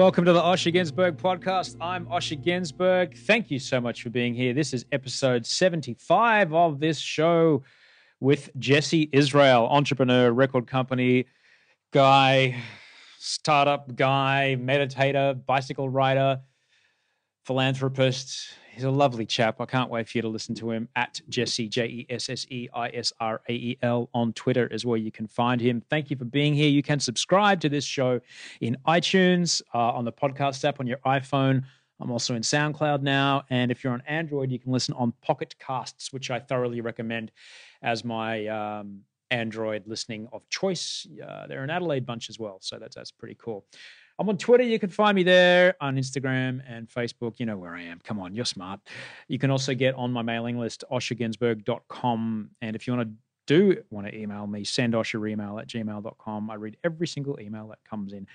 welcome to the Osher Günsberg podcast. I'm Osher Günsberg. Thank you so much for being here. This is episode 75 of this show with Jesse Israel, entrepreneur, record company guy, startup guy, meditator, bicycle rider, philanthropist. He's a lovely chap. I can't wait for you to listen to him at Jesse, J E S S E I S R A E L on Twitter is where you can find him. Thank you for being here. You can subscribe to this show in iTunes, uh, on the podcast app on your iPhone. I'm also in SoundCloud now. And if you're on Android, you can listen on Pocket Casts, which I thoroughly recommend as my um, Android listening of choice. Uh, they're an Adelaide bunch as well. So that's, that's pretty cool. I'm on Twitter. You can find me there on Instagram and Facebook. You know where I am. Come on, you're smart. You can also get on my mailing list, oshergunsberg.com. And if you want to do want to email me, send Osher email at gmail.com. I read every single email that comes in.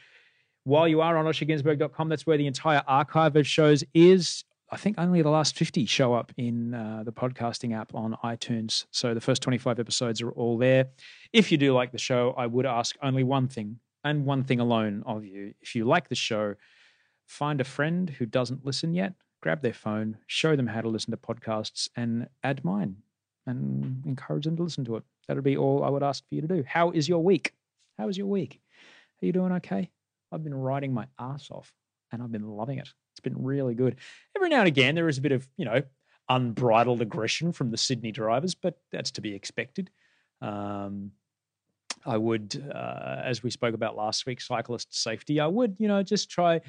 While you are on oshergunsberg.com, that's where the entire archive of shows is. I think only the last 50 show up in uh, the podcasting app on iTunes. So the first 25 episodes are all there. If you do like the show, I would ask only one thing and one thing alone of you. If you like the show, find a friend who doesn't listen yet, grab their phone, show them how to listen to podcasts, and add mine and encourage them to listen to it. That would be all I would ask for you to do. How is your week? How is your week? Are you doing okay? I've been riding my ass off and I've been loving it. It's been really good. Every now and again, there is a bit of, you know, unbridled aggression from the Sydney drivers, but that's to be expected. Um, I would, uh, as we spoke about last week, cyclist safety. I would, you know, just try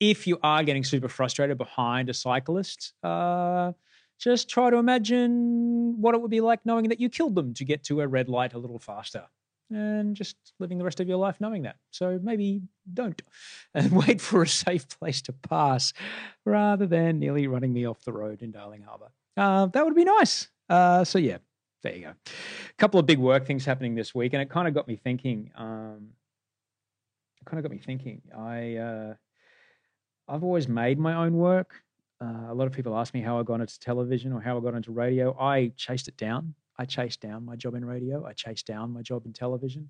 if you are getting super frustrated behind a cyclist, uh, just try to imagine what it would be like knowing that you killed them to get to a red light a little faster. And just living the rest of your life knowing that. So maybe don't and wait for a safe place to pass rather than nearly running me off the road in Darling Harbour. Uh, that would be nice. Uh, so, yeah, there you go. A couple of big work things happening this week, and it kind of got me thinking. Um, it kind of got me thinking. I uh, I've always made my own work. Uh, a lot of people ask me how I got into television or how I got into radio. I chased it down. I chased down my job in radio. I chased down my job in television.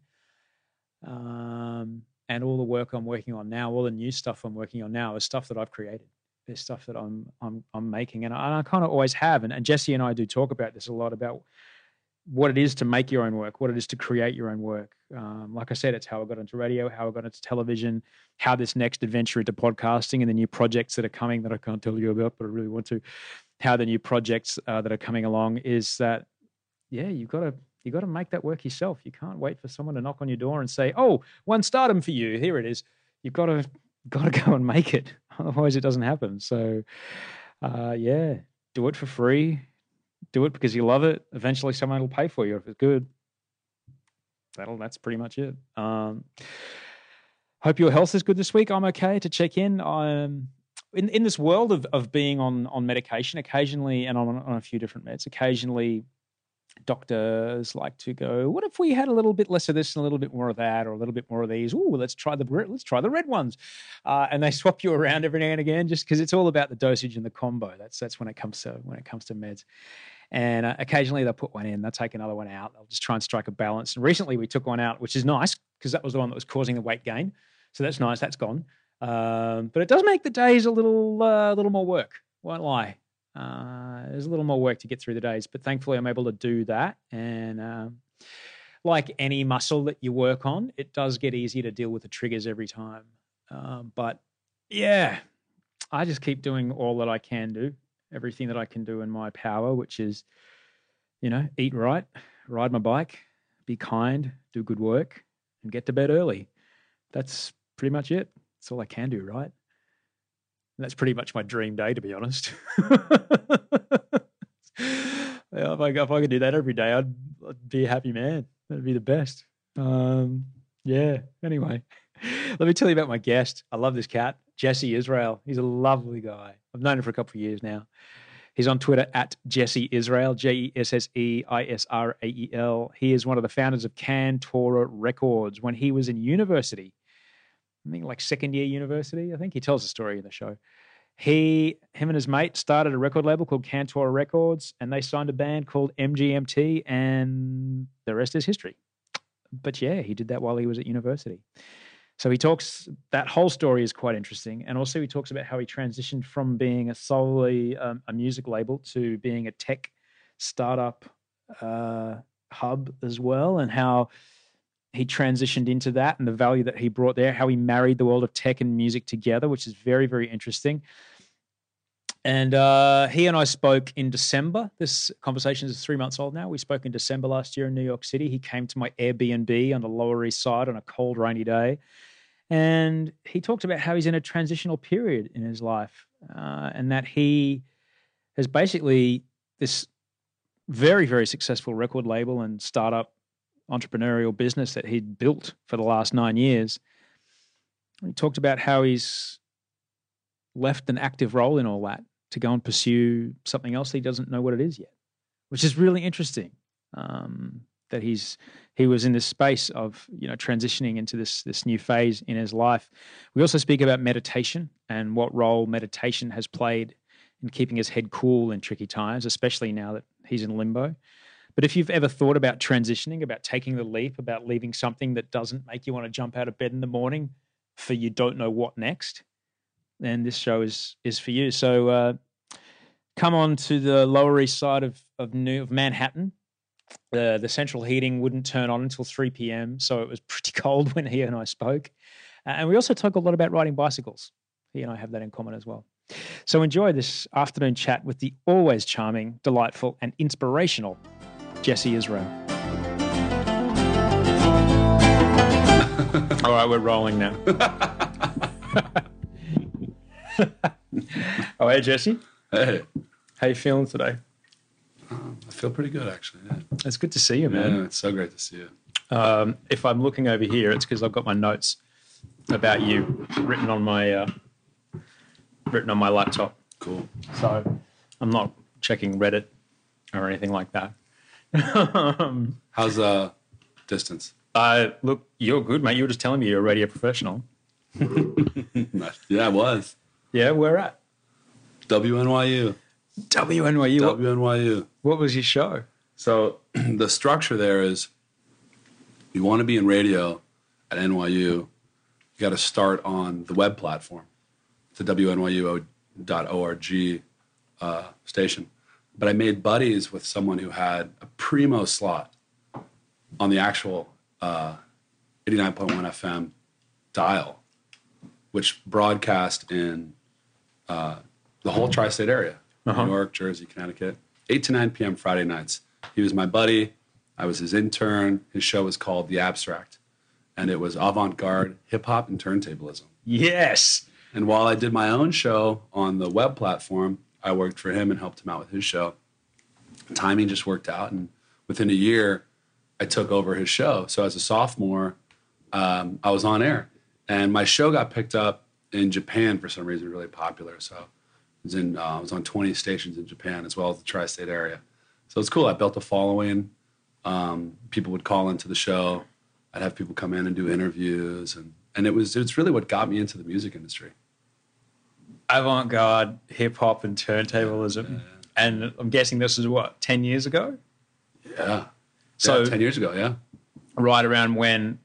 Um, and all the work I'm working on now, all the new stuff I'm working on now, is stuff that I've created. There's stuff that I'm I'm I'm making, and I, and I kind of always have. And, and Jesse and I do talk about this a lot about what it is to make your own work, what it is to create your own work. Um, like I said, it's how I got into radio, how I got into television, how this next adventure into podcasting and the new projects that are coming that I can't tell you about, but I really want to. How the new projects uh, that are coming along is that, yeah, you've got to you got to make that work yourself. You can't wait for someone to knock on your door and say, "Oh, one stardom for you. Here it is." You've got to got to go and make it. Otherwise, it doesn't happen. So, uh, yeah, do it for free do it because you love it. Eventually, someone will pay for you if it's good. That'll that's pretty much it. Um, hope your health is good this week. I'm okay to check in. I'm in in this world of of being on on medication occasionally and on on a few different meds. Occasionally, doctors like to go, "What if we had a little bit less of this and a little bit more of that, or a little bit more of these? Oh, let's try the let's try the red ones," uh, and they swap you around every now and again, just because it's all about the dosage and the combo. That's that's when it comes to when it comes to meds. And uh, occasionally they'll put one in, they'll take another one out. They'll just try and strike a balance. And recently we took one out, which is nice because that was the one that was causing the weight gain. So that's nice. That's gone. Um, but it does make the days a little, uh, little more work. Won't lie. Uh, there's a little more work to get through the days, but thankfully I'm able to do that. And um, like any muscle that you work on, it does get easier to deal with the triggers every time. Um, but yeah, I just keep doing all that I can do, everything that I can do in my power, which is, you know, eat right, ride my bike, be kind, do good work, and get to bed early. That's pretty much it. That's all I can do, right? And that's pretty much my dream day, to be honest. if, I, if I could do that every day, I'd, I'd be a happy man. That'd be the best. Um, yeah. Anyway, let me tell you about my guest. I love this cat, Jesse Israel. He's a lovely guy. I've known him for a couple of years now. He's on Twitter at Jesse Israel, J E S S E I S R A E L. He is one of the founders of Cantora Records when he was in university. I think like second year university. I think he tells the story in the show. He, him and his mate started a record label called Cantora Records, and they signed a band called MGMT, and the rest is history. But yeah, he did that while he was at university. So he talks that whole story is quite interesting, and also he talks about how he transitioned from being a solely um, a music label to being a tech startup uh, hub as well, and how he transitioned into that and the value that he brought there, how he married the world of tech and music together, which is very very interesting. And uh, he and I spoke in December. This conversation is three months old now. We spoke in December last year in New York City. He came to my Airbnb on the Lower East Side on a cold, rainy day and he talked about how he's in a transitional period in his life uh, and that he has basically this very, very successful record label and startup entrepreneurial business that he'd built for the last nine years. He talked about how he's left an active role in all that to go and pursue something else he doesn't know what it is yet, which is really interesting. Um, that he's he was in this space of you know transitioning into this this new phase in his life. We also speak about meditation and what role meditation has played in keeping his head cool in tricky times, especially now that he's in limbo. But if you've ever thought about transitioning, about taking the leap, about leaving something that doesn't make you want to jump out of bed in the morning for you don't know what next, then this show is is for you. So uh, come on to the Lower East Side of of New of Manhattan the the central heating wouldn't turn on until 3 p.m. So it was pretty cold when he and I spoke. Uh, and we also talk a lot about riding bicycles. He and I have that in common as well. So enjoy this afternoon chat with the always charming, delightful, and inspirational Jesse Israel. All right, we're rolling now. oh, hey, Jesse. Hey. How you feeling today? Um, I feel pretty good, actually. Yeah. It's good to see you, man. Yeah, it's so great to see you. Um, if I'm looking over here, it's because I've got my notes about you written on my uh, written on my laptop. Cool. So I'm not checking Reddit or anything like that. um, How's uh distance? Uh, look, you're good, mate. You were just telling me you're a radio professional. yeah, I was. Yeah, where at? WNYU. WNYU. WNYU. What was your show? So the structure there is you want to be in radio at NYU, you got to start on the web platform. It's a WNYU.org uh, station. but I made buddies with someone who had a primo slot on the actual uh, 89.1 FM dial, which broadcast in uh, the whole tri state area Uh-huh. New York, Jersey, Connecticut, 8 to 9 p.m. Friday nights. He was my buddy. I was his intern. His show was called The Abstract, and it was avant garde hip hop and turntablism. Yes. And while I did my own show on the web platform, I worked for him and helped him out with his show. Timing just worked out, and within a year, I took over his show. So as a sophomore, um, I was on air, and my show got picked up in Japan for some reason, really popular. So I was in, uh, I was on 20 stations in Japan as well as the tri-state area. So it's cool. I built a following. Um, people would call into the show. I'd have people come in and do interviews, and and it was it's really what got me into the music industry. Avant garde, hip hop, and turntablism. And I'm guessing this is what, 10 years ago? Yeah. So- So ten years ago, yeah. Right around when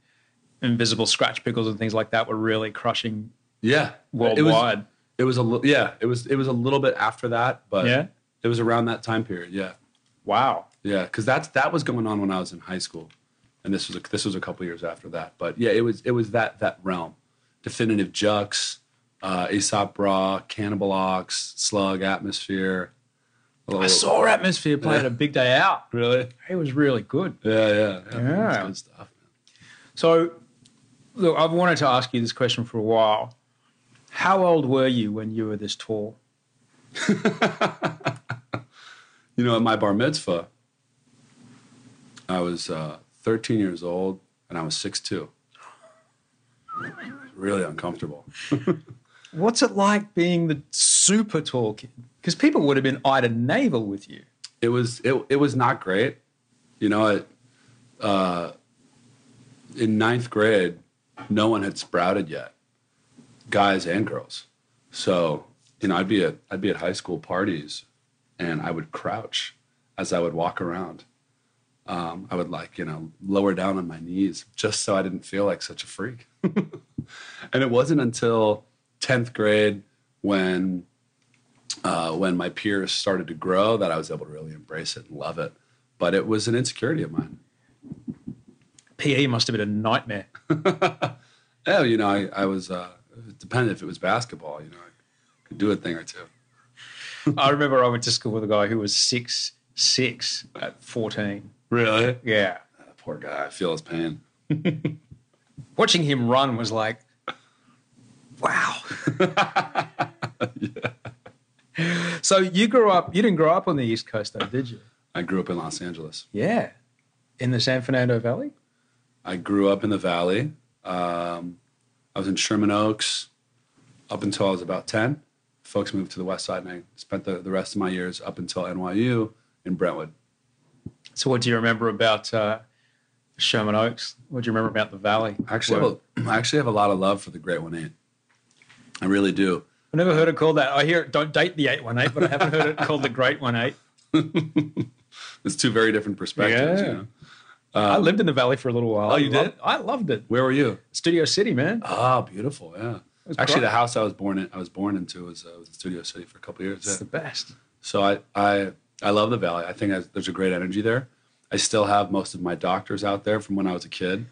Invisibl Skratch Piklz and things like that were really crushing Yeah. worldwide. It was, it was a yeah, it was it was a little bit after that, but Yeah? it was around that time period, yeah. wow. Yeah, because that's that was going on when I was in high school, and this was a, this was a couple years after that. But yeah, it was it was that that realm, Definitive Jux, uh, Aesop Rock, Cannibal Ox, Slug, Atmosphere. I saw Atmosphere playing at a big day out. Really? It was really good. Yeah, yeah, yeah. Yeah. Good stuff. So, look, I've wanted to ask you this question for a while. How old were you when you were this tall? You know, at my bar mitzvah, I was uh, 13 years old and I was 6'2". Really uncomfortable. What's it like being the super tall kid? Because people would have been eye to navel with you. it was it, it was not great. You know, it, uh, in ninth grade, no one had sprouted yet, guys and girls. So you know, I'd be at I'd be at high school parties, and I would crouch as I would walk around. Um, I would like you know lower down on my knees just so I didn't feel like such a freak. and it wasn't until tenth grade when uh, when my peers started to grow that I was able to really embrace it and love it. But it was an insecurity of mine. PE must have been a nightmare. Oh, you know, I, I was, uh, it depended if it was basketball, you know, I could do a thing or two. I remember I went to school with a guy who was six six at 14. Really? Yeah. That poor guy. I feel his pain. Watching him run was like, wow. So you grew up, you didn't grow up on the East Coast though, did you? I grew up in Los Angeles. Yeah. In the San Fernando Valley? I grew up in the Valley. Um, I was in Sherman Oaks up until I was about 10. Folks moved to the West Side, and I spent the, the rest of my years up until NYU in Brentwood. So what do you remember about uh, Sherman Oaks? What do you remember about the Valley? I actually, have a, I actually have a lot of love for the Great One Eight. I really do. I've never heard it called that. I hear it, don't date the 818, but I haven't heard it called the Great 18. It's two very different perspectives. Yeah. You know? I lived in the Valley for a little while. Oh, you I loved- did? I loved it. Where were you? Studio City, man. Oh, beautiful. Yeah. Actually, the house I was born in, I was born into was, uh, was in Studio City for a couple years. It's yeah. the best. So I, I, I love the Valley. I think I, there's a great energy there. I still have most of my doctors out there from when I was a kid.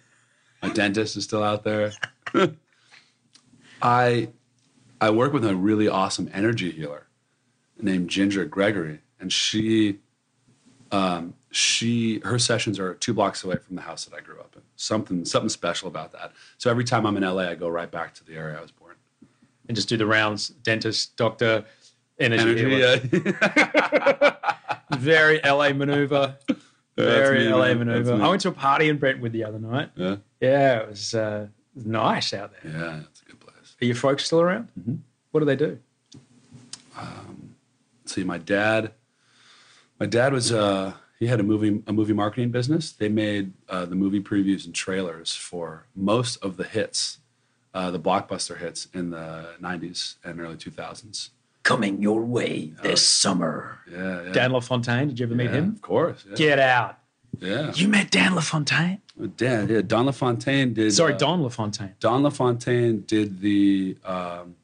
My dentist is still out there. I, I work with a really awesome energy healer named Ginger Gregory, and she, um, she, her sessions are two blocks away from the house that I grew up in. Something, something special about that. So every time I'm in LA, I go right back to the area I was born. And just do the rounds, dentist, doctor, energy. Energy, yeah. Very LA maneuver. Very me, LA man. maneuver. I went to a party in Brentwood the other night. yeah, Yeah, it was, uh, it was nice out there. yeah, it's a good place. Are your folks still around? Mm-hmm. What do they do? see my dad my dad was uh he had a movie a movie marketing business they made uh, the movie previews and trailers for most of the hits uh, the blockbuster hits in the 90s and early 2000s Coming your way this summer. yeah, yeah. Dan LaFontaine, did you ever meet him? of course yeah, Get out. yeah. You met Dan LaFontaine? Dan, yeah don lafontaine did Sorry, uh, Don LaFontaine. don lafontaine did the um,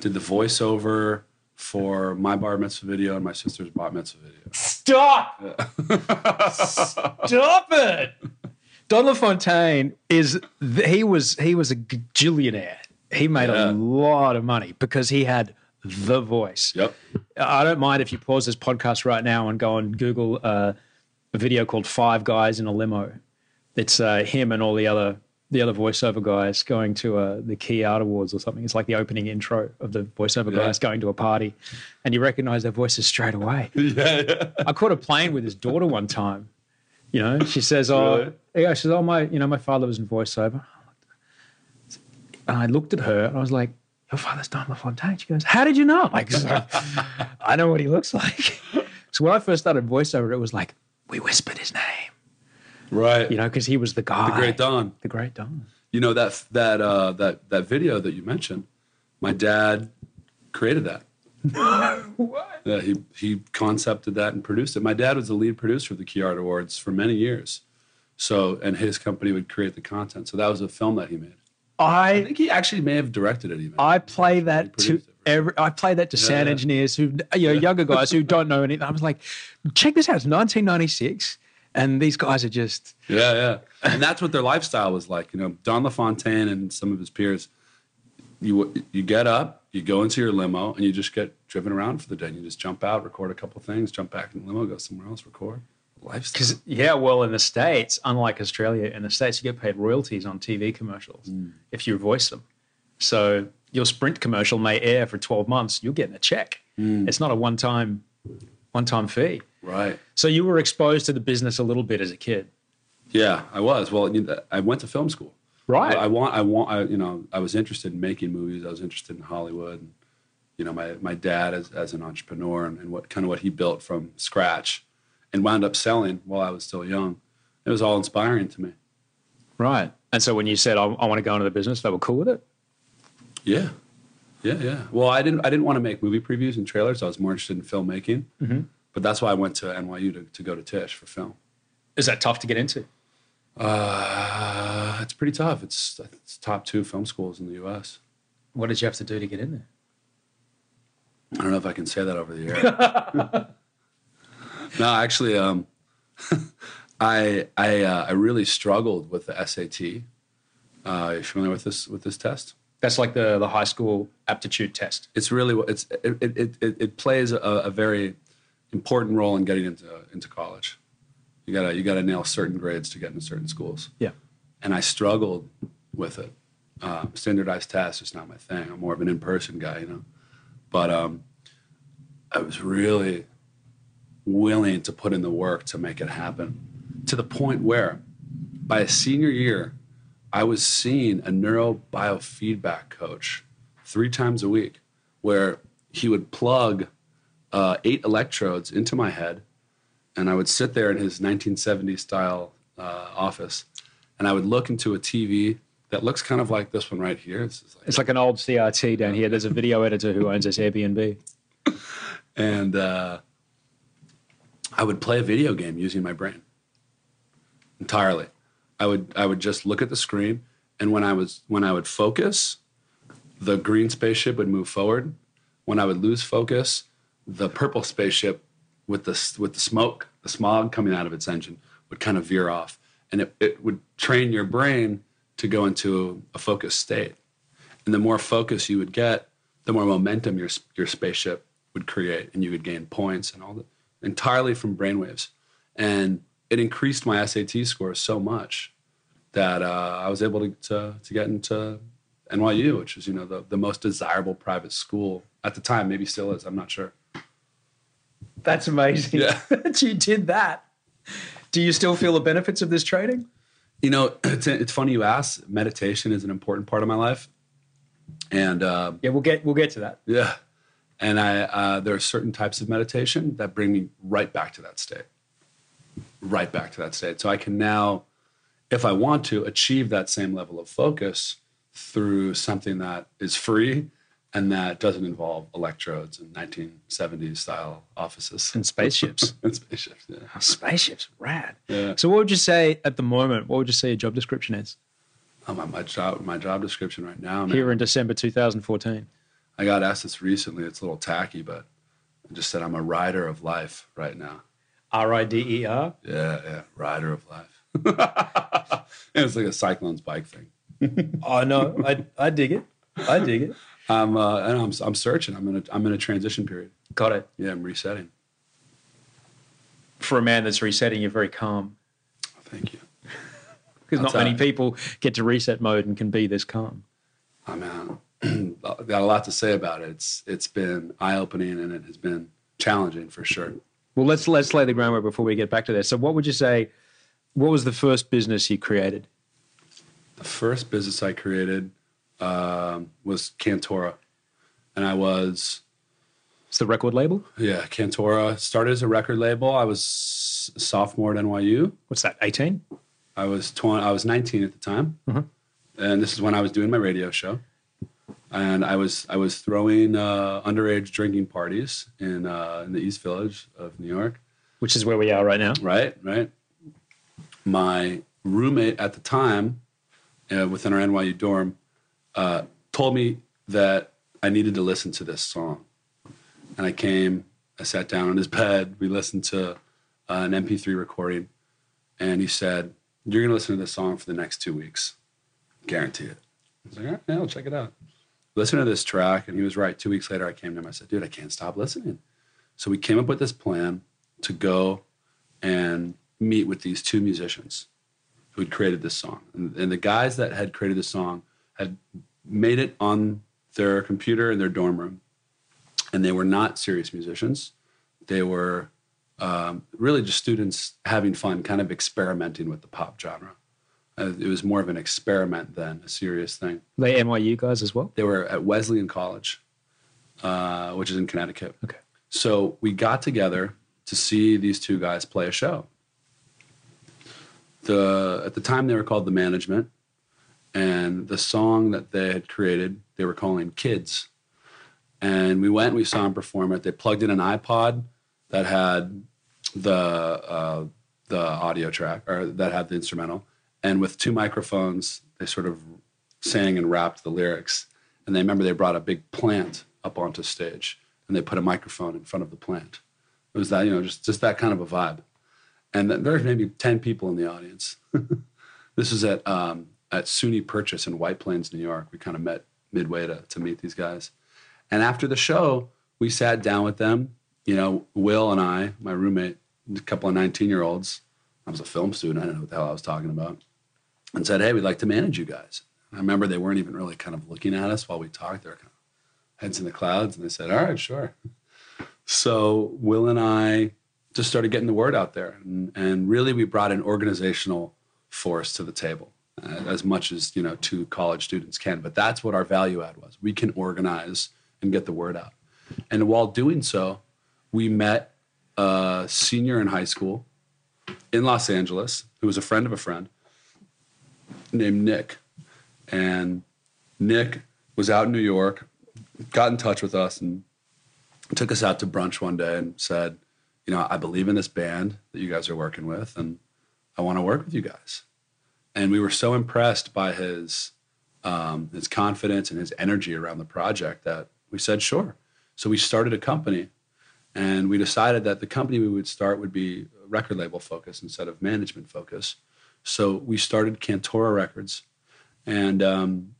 did the voiceover for my bar mitzvah video and my sister's bar mitzvah video. Stop! Stop it! Don LaFontaine is he was he was a gajillionaire. He made Yeah. a lot of money because he had the voice. Yep. I don't mind if you pause this podcast right now and go and Google uh, a video called Five Guys in a Limo. It's uh, him and all the other the other voiceover guys going to uh, the Key Art Awards or something. It's like the opening intro of the voiceover Yeah. guys going to a party, and you recognize their voices straight away. Yeah, yeah. I caught a plane with his daughter one time. You know, she says, "Oh, Really? yeah." She says, "Oh, my, you know, my father was in voiceover." And I looked at her and I was like, "Your father's Don LaFontaine." She goes, "How did you know?" Like, so, I know what he looks like. So when I first started voiceover, it was like we whispered his name, Right. you know, because he was the guy, the great Don. the great Don. You know that that uh, that that video that you mentioned. My dad created that. What? Yeah, he he concepted that and produced it. My dad was the lead producer of the Key Art Awards for many years. So, and his company would create the content. So that was a film that he made. I I think he actually may have directed it even. I play that to every, I play that to sound yeah. engineers who, you know, younger guys who don't know anything. I was like, check this out. It's 1996. And these guys are just, Yeah, yeah. And that's what their lifestyle was like. You know, Don LaFontaine and some of his peers, you you get up, you go into your limo, and you just get driven around for the day. And you just jump out, record a couple things, jump back in the limo, go somewhere else, record. Lifestyle. because, yeah, well, in the States, unlike Australia, in the States, you get paid royalties on TV commercials mm. if you voice them. So your Sprint commercial may air for 12 months, you're getting a check. Mm. It's not a one time one time fee. Right. So you were exposed to the business a little bit as a kid. Yeah, I was. Well, I went to film school. Right. I want. I want. I, you know, I was interested in making movies. I was interested in Hollywood. And, you know, my my dad as as an entrepreneur and, and what kind of what he built from scratch, and wound up selling while I was still young. It was all inspiring to me. Right. And so when you said, I, I want to go into the business, they were cool with it? Yeah, yeah, yeah. Well, I didn't. I didn't want to make movie previews and trailers. I was more interested in filmmaking. Mm-hmm. But that's why I went to NYU to, to go to Tisch for film. Is that tough to get into? Uh, it's pretty tough. It's it's top two film schools in the U.S. What did you have to do to get in there? I don't know if I can say that over the air. no, actually, um, I I uh, I really struggled with the SAT. Uh, are you familiar with this with this test? That's like the, the high school aptitude test. It's really it's it it, it, it plays a, a very important role in getting into into college. You gotta you gotta nail certain grades to get into certain schools. Yeah. and I struggled with it. Um, standardized tests is not my thing. I'm more of an in-person guy, you know. But um, I was really willing to put in the work to make it happen, to the point where, by a senior year, I was seeing a neurobiofeedback coach three times a week, where he would plug uh, eight electrodes into my head, and I would sit there in his 1970s style uh, office, and I would look into a TV that looks kind of like this one right here. It's like, It's like an old CRT down here. There's a video editor who owns this Airbnb. and uh, I would play a video game using my brain entirely. I would I would just look at the screen, and when I was when I would focus, the green spaceship would move forward. When I would lose focus, the purple spaceship with the with the smoke, the smog coming out of its engine would kind of veer off, and it, it would train your brain to go into a focused state. And the more focus you would get, the more momentum your your spaceship would create, and you would gain points and all that entirely from brainwaves. And it increased my SAT score so much that uh, I was able to, to to get into NYU, which is you know the the most desirable private school at the time. Maybe still is. I'm not sure. That's amazing Yeah. that you did that. Do you still feel the benefits of this training? You know, it's, it's funny you ask. Meditation is an important part of my life, and uh, Yeah, we'll get we'll get to that. Yeah. And I, uh, there are certain types of meditation that bring me right back to that state, right back to that state. So I can now, if I want to, achieve that same level of focus through something that is free and that doesn't involve electrodes and 1970s style offices And spaceships. and spaceships. Yeah. Spaceships, rad. Yeah. So what would you say at the moment? What would you say your job description is Oh, my, my job, my job description right now, man. here in December 2014? I got asked this recently. It's a little tacky, but I just said I'm a rider of life right now. R I D E R. Yeah, yeah, rider of life. it's like a cyclone's bike thing. Oh no, I I dig it. I dig it. I'm uh, and I'm I'm searching. I'm in a I'm in a transition period. Got it. Yeah, I'm resetting. For a man that's resetting, you're very calm. Thank you. Because not many people get to reset mode and can be this calm. I mean, I've got a lot to say about it. It's it's been eye opening and it has been challenging for sure. Well, let's let's lay the groundwork before we get back to this. So, what would you say? What was the first business you created? The first business I created um, was Cantora, and I was It's the record label. yeah Cantora started as a record label. I was sophomore at NYU. What's that? Eighteen. I was 20, I was 19 at the time, and this is when I was doing my radio show. And I was I was throwing uh, underage drinking parties in uh, in the East Village of New York. Which is where we are right now. Right, right. My roommate at the time, uh, within our NYU dorm, uh, told me that I needed to listen to this song, and I came. I sat down on his bed. We listened to uh, an MP3 recording, and he said, "You're going to listen to this song for the next two weeks, guarantee it." I was like, "All right, yeah, I'll check it out." Listen to this track, and he was right. Two weeks later, I came to him. I said, "Dude, I can't stop listening." So we came up with this plan to go and meet with these two musicians who had created this song. And, and the guys that had created the song had made it on their computer in their dorm room. And they were not serious musicians. They were um, really just students having fun, kind of experimenting with the pop genre. Uh, it was more of an experiment than a serious thing. They NYU guys as well. They were at Wesleyan College, uh, which is in Connecticut. Okay. So we got together to see these two guys play a show. The at the time they were called the Management, and the song that they had created they were calling Kids. And we went, we saw them perform it. They plugged in an iPod that had the uh, the audio track or that had the instrumental, and with two microphones, they sort of sang and rapped the lyrics. And they remember they brought a big plant up onto stage, and they put a microphone in front of the plant. It was that you know just just that kind of a vibe. And there's maybe ten people in the audience. this was at um, at SUNY Purchase in White Plains, New York. We kind of met midway to to meet these guys. And after the show, we sat down with them. You know, Will and I, my roommate, a couple of 19 year olds. I was a film student. I didn't know what the hell I was talking about. And said, hey, we'd like to manage you guys. I remember they weren't even really kind of looking at us while we talked. They were kind of heads in the clouds. And they said, all right, sure. So Will and I just started getting the word out there. And, and really, we brought an organizational force to the table Uh, as much as, you know, two college students can. But that's what our value add was. We can organize and get the word out. And while doing so, we met a senior in high school in Los Angeles who was a friend of a friend named Nick. And Nick was out in New York, got in touch with us, and took us out to brunch one day and said, You know, I believe in this band that you guys are working with, and I want to work with you guys. And we were so impressed by his um, his confidence and his energy around the project that we said, Sure. So we started a company, and we decided that the company we would start would be record label focus instead of management focus. So we started Cantora Records, and um,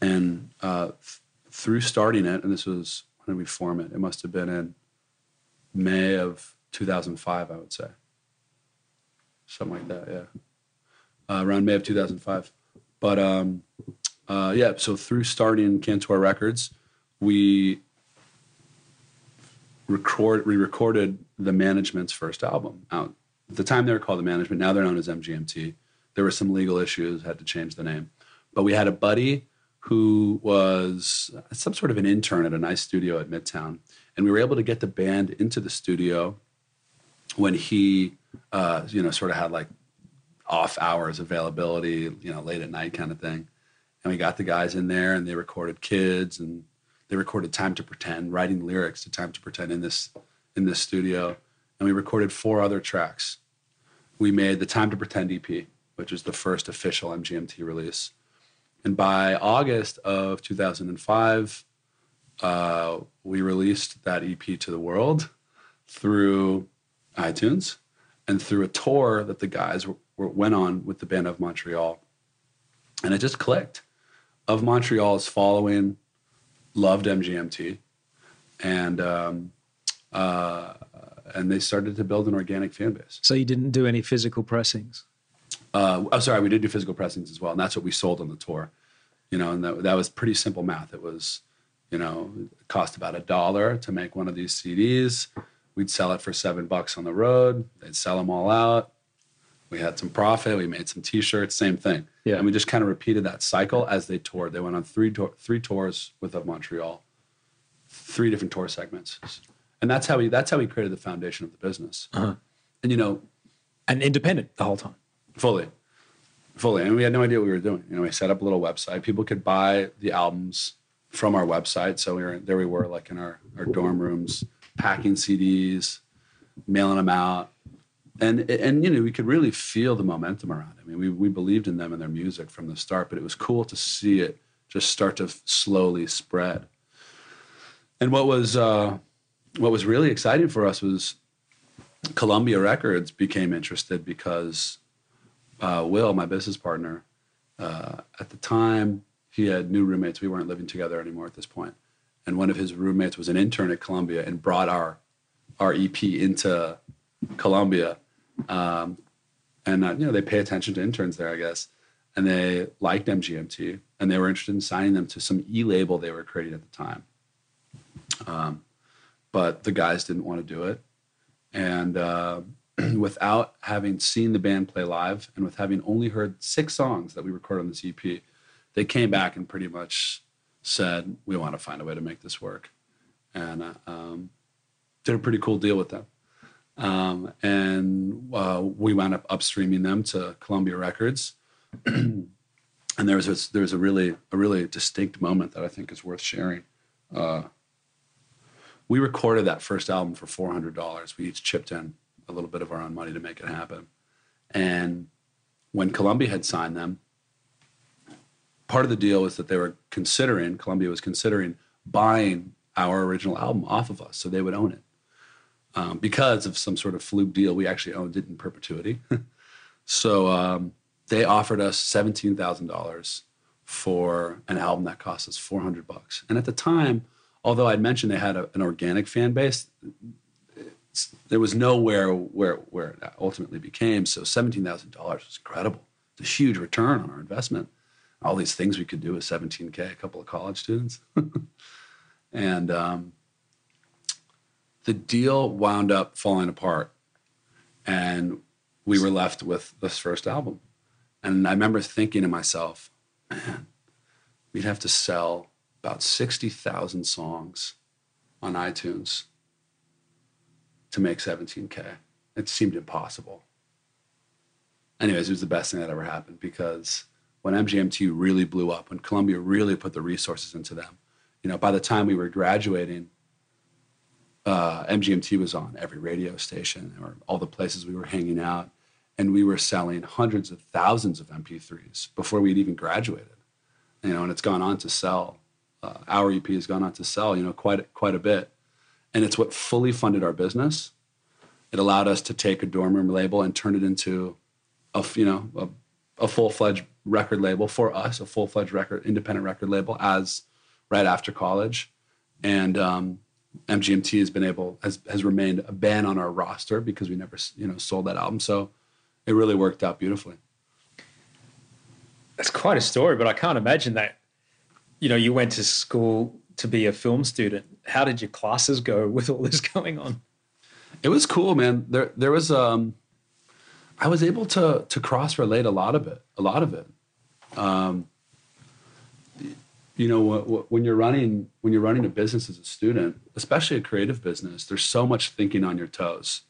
and uh, th- through starting it, and this was when did we form it? It must have been in May of 2005, I would say, something like that. Yeah, uh, around May of 2005. But um, uh, yeah, so through starting Cantora Records, we record we recorded the management's first album out. At the time they were called the management, now they're known as MGMT. There were some legal issues, had to change the name. But we had a buddy who was some sort of an intern at a nice studio at Midtown. And we were able to get the band into the studio when he, uh, you know, sort of had like off hours availability, you know, late at night kind of thing. And we got the guys in there and they recorded kids and they recorded Time to Pretend, writing lyrics to Time to Pretend in this in this studio. And we recorded four other tracks. We made the Time to Pretend EP, which is the first official MGMT release. And by August of 2005, uh, we released that EP to the world through iTunes and through a tour that the guys went on with the band of Montreal. And it just clicked. Of Montreal's following loved MGMT, and um, uh, and they started to build an organic fan base. So you didn't do any physical pressings. Uh, oh, sorry, we did do physical pressings as well, and that's what we sold on the tour. You know, and that, that was pretty simple math. It was, you know, it cost about a dollar to make one of these CDs. We'd sell it for seven bucks on the road. They'd sell them all out. We had some profit. We made some T-shirts. Same thing. Yeah. And we just kind of repeated that cycle as they toured. They went on three tour, three tours with of Montreal, three different tour segments, and that's how we that's how we created the foundation of the business. Uh-huh. And you know, And independent the whole time. fully, fully, and we had no idea what we were doing. You know, we set up a little website. People could buy the albums from our website. So we were there. We were like in our our dorm rooms, packing CDs, mailing them out, and and you know we could really feel the momentum around it. I mean, we we believed in them and their music from the start, but it was cool to see it just start to slowly spread. And what was uh, what was really exciting for us was Columbia Records became interested because uh, Will, my business partner, uh, at the time he had new roommates. We weren't living together anymore at this point, and one of his roommates was an intern at Columbia and brought our our EP into Columbia. Um, and uh, you know they pay attention to interns there, I guess, and they liked MGMT, and they were interested in signing them to some e label they were creating at the time. Um, but the guys didn't want to do it, and uh, without having seen the band play live, and with having only heard six songs that we recorded on this EP, they came back and pretty much said, "We want to find a way to make this work," and uh, um, did a pretty cool deal with them. Um, and uh, we wound up upstreaming them to Columbia Records. and there was a, there was a really a really distinct moment that I think is worth sharing. Uh, we recorded that first album for four hundred dollars. We each chipped in a little bit of our own money to make it happen. And when Columbia had signed them, part of the deal was that they were considering Columbia was considering buying our original album off of us, so they would own it um, because of some sort of fluke deal. We actually owned it in perpetuity. so um, they offered us seventeen thousand dollars for an album that cost us four hundred bucks. And at the time, although I'd mentioned they had a, an organic fan base, there was nowhere where where it ultimately became. So seventeen thousand dollars was incredible. It's a huge return on our investment. All these things we could do with seventeen k, a couple of college students, and. Um, the deal wound up falling apart and we were left with this first album. And i remember thinking to myself man we'd have to sell about 60000 songs on itunes to make 17k it seemed impossible. Anyways it was the best thing that ever happened because when mgmt really blew up when columbia really put the resources into them you know by the time we were graduating uh, MGMT was on every radio station or all the places we were hanging out. And we were selling hundreds of thousands of MP3s before we'd even graduated. You know, and it's gone on to sell. Uh, our EP has gone on to sell, you know, quite quite a bit. And it's what fully funded our business. It allowed us to take a dorm room label and turn it into a you know a, a full fledged record label for us, a full fledged record independent record label as right after college. And um, MGMT has been able has has remained a band on our roster because we never you know sold that album. So it really worked out beautifully. That's quite a story, but I can't imagine that. You know, you went to school to be a film student. How did your classes go with all this going on? It was cool, man. There there was um I was able to to cross relate a lot of it, a lot of it. Um you know wh- wh- when you're running when you're running a business as a student, especially a creative business, there's so much thinking on your toes.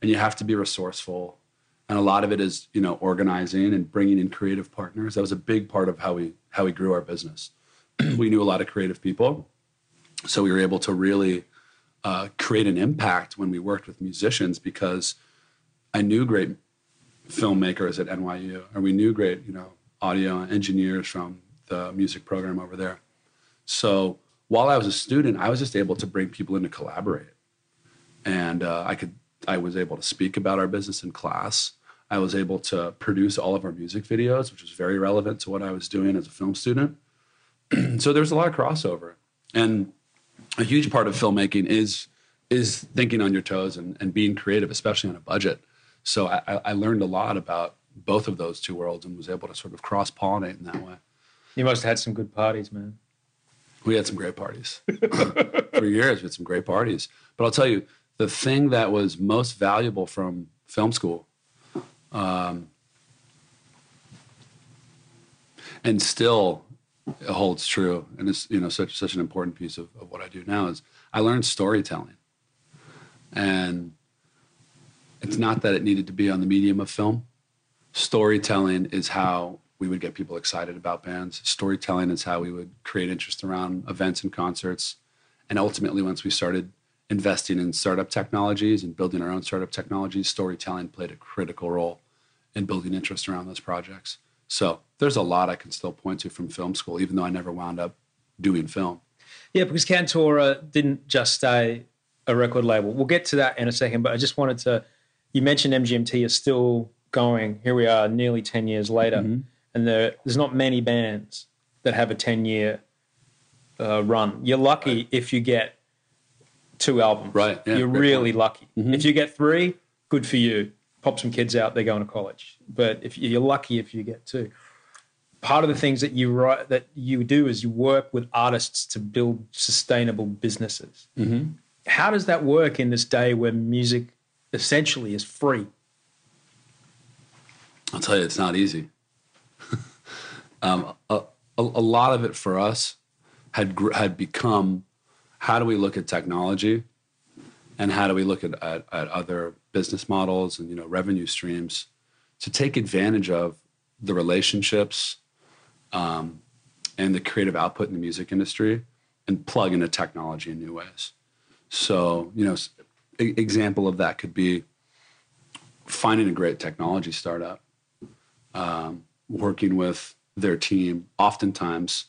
And you have to be resourceful. And a lot of it is, you know, organizing and bringing in creative partners. That was a big part of how we how we grew our business. we knew a lot of creative people, so we were able to really uh, create an impact when we worked with musicians because I knew great filmmakers at NYU, and we knew great, you know, audio engineers from the music program over there. So while I was a student, I was just able to bring people in to collaborate, and uh, I could I was able to speak about our business in class. I was able to produce all of our music videos, which was very relevant to what I was doing as a film student. so there's a lot of crossover, and a huge part of filmmaking is is thinking on your toes and, and being creative, especially on a budget. So I, I learned a lot about both of those two worlds and was able to sort of cross pollinate in that way. You must have had some good parties, man. We had some great parties for years. We had some great parties. But I'll tell you, the thing that was most valuable from film school, um, and still holds true, and it's you know such such an important piece of, of what I do now is I learned storytelling, and it's not that it needed to be on the medium of film. Storytelling is how we would get people excited about bands. Storytelling is how we would create interest around events and concerts. And ultimately, once we started investing in startup technologies and building our own startup technologies, storytelling played a critical role in building interest around those projects. So there's a lot I can still point to from film school, even though I never wound up doing film. Yeah, because Cantora didn't just stay a record label. We'll get to that in a second, but I just wanted to. You mentioned MGMT is still going. Here we are, nearly 10 years later. Mm-hmm and there, there's not many bands that have a 10 year uh, run. You're lucky right. if you get two albums. Right. Yeah, You're really point. lucky. Mm-hmm. If you get three, good for you. Pop some kids out, they're going to college. But if you're lucky if you get two. Part of the things that you write, that you do is you work with artists to build sustainable businesses. Mm-hmm. How does that work in this day where music essentially is free? I'll tell you, it's not easy. Um, a, a, a, lot of it for us had had become how do we look at technology and how do we look at, at, at other business models and you know revenue streams to take advantage of the relationships um, and the creative output in the music industry and plug into technology in new ways. So, you know, example of that could be finding a great technology startup, um, working with their team, oftentimes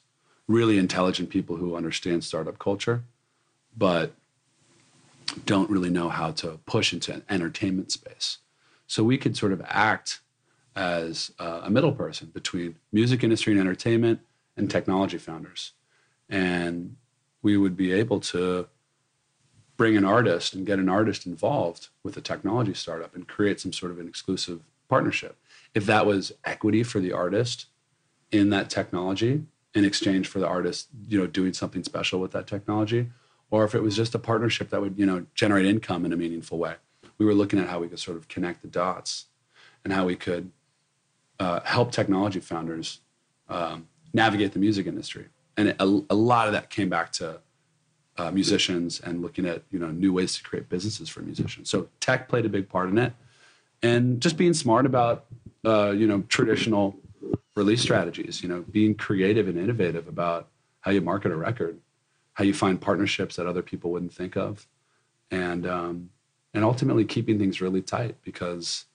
really intelligent people who understand startup culture, but don't really know how to push into an entertainment space. So we could sort of act as uh, a middle person between music industry and entertainment and technology founders. And we would be able to bring an artist and get an artist involved with a technology startup and create some sort of an exclusive partnership. If that was equity for the artist in that technology in exchange for the artist, you know, doing something special with that technology, or if it was just a partnership that would, you know, generate income in a meaningful way. We were looking at how we could sort of connect the dots and how we could uh, help technology founders um, navigate the music industry. And a, a, lot of that came back to uh, musicians and looking at you know new ways to create businesses for musicians. So tech played a big part in it, and just being smart about uh, you know traditional release strategies, you know, being creative and innovative about how you market a record, how you find partnerships that other people wouldn't think of, and um, and ultimately keeping things really tight because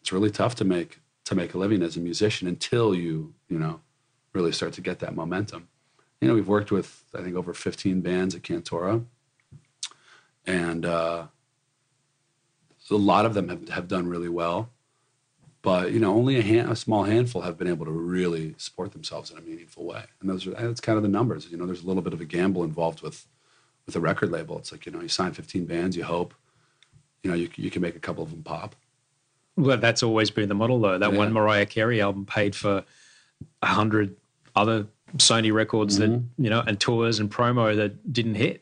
it's really tough to make to make a living as a musician until you you know really start to get that momentum. You know, we've worked with I think over 15 bands at Cantora, and uh, a lot of them have, have done really well but you know only a, hand, a small handful have been able to really support themselves in a meaningful way and those are that's kind of the numbers you know there's a little bit of a gamble involved with with a record label it's like you know you sign 15 bands you hope you know you, you can make a couple of them pop well that's always been the model though that yeah. one mariah carey album paid for a hundred other sony records mm-hmm. that you know and tours and promo that didn't hit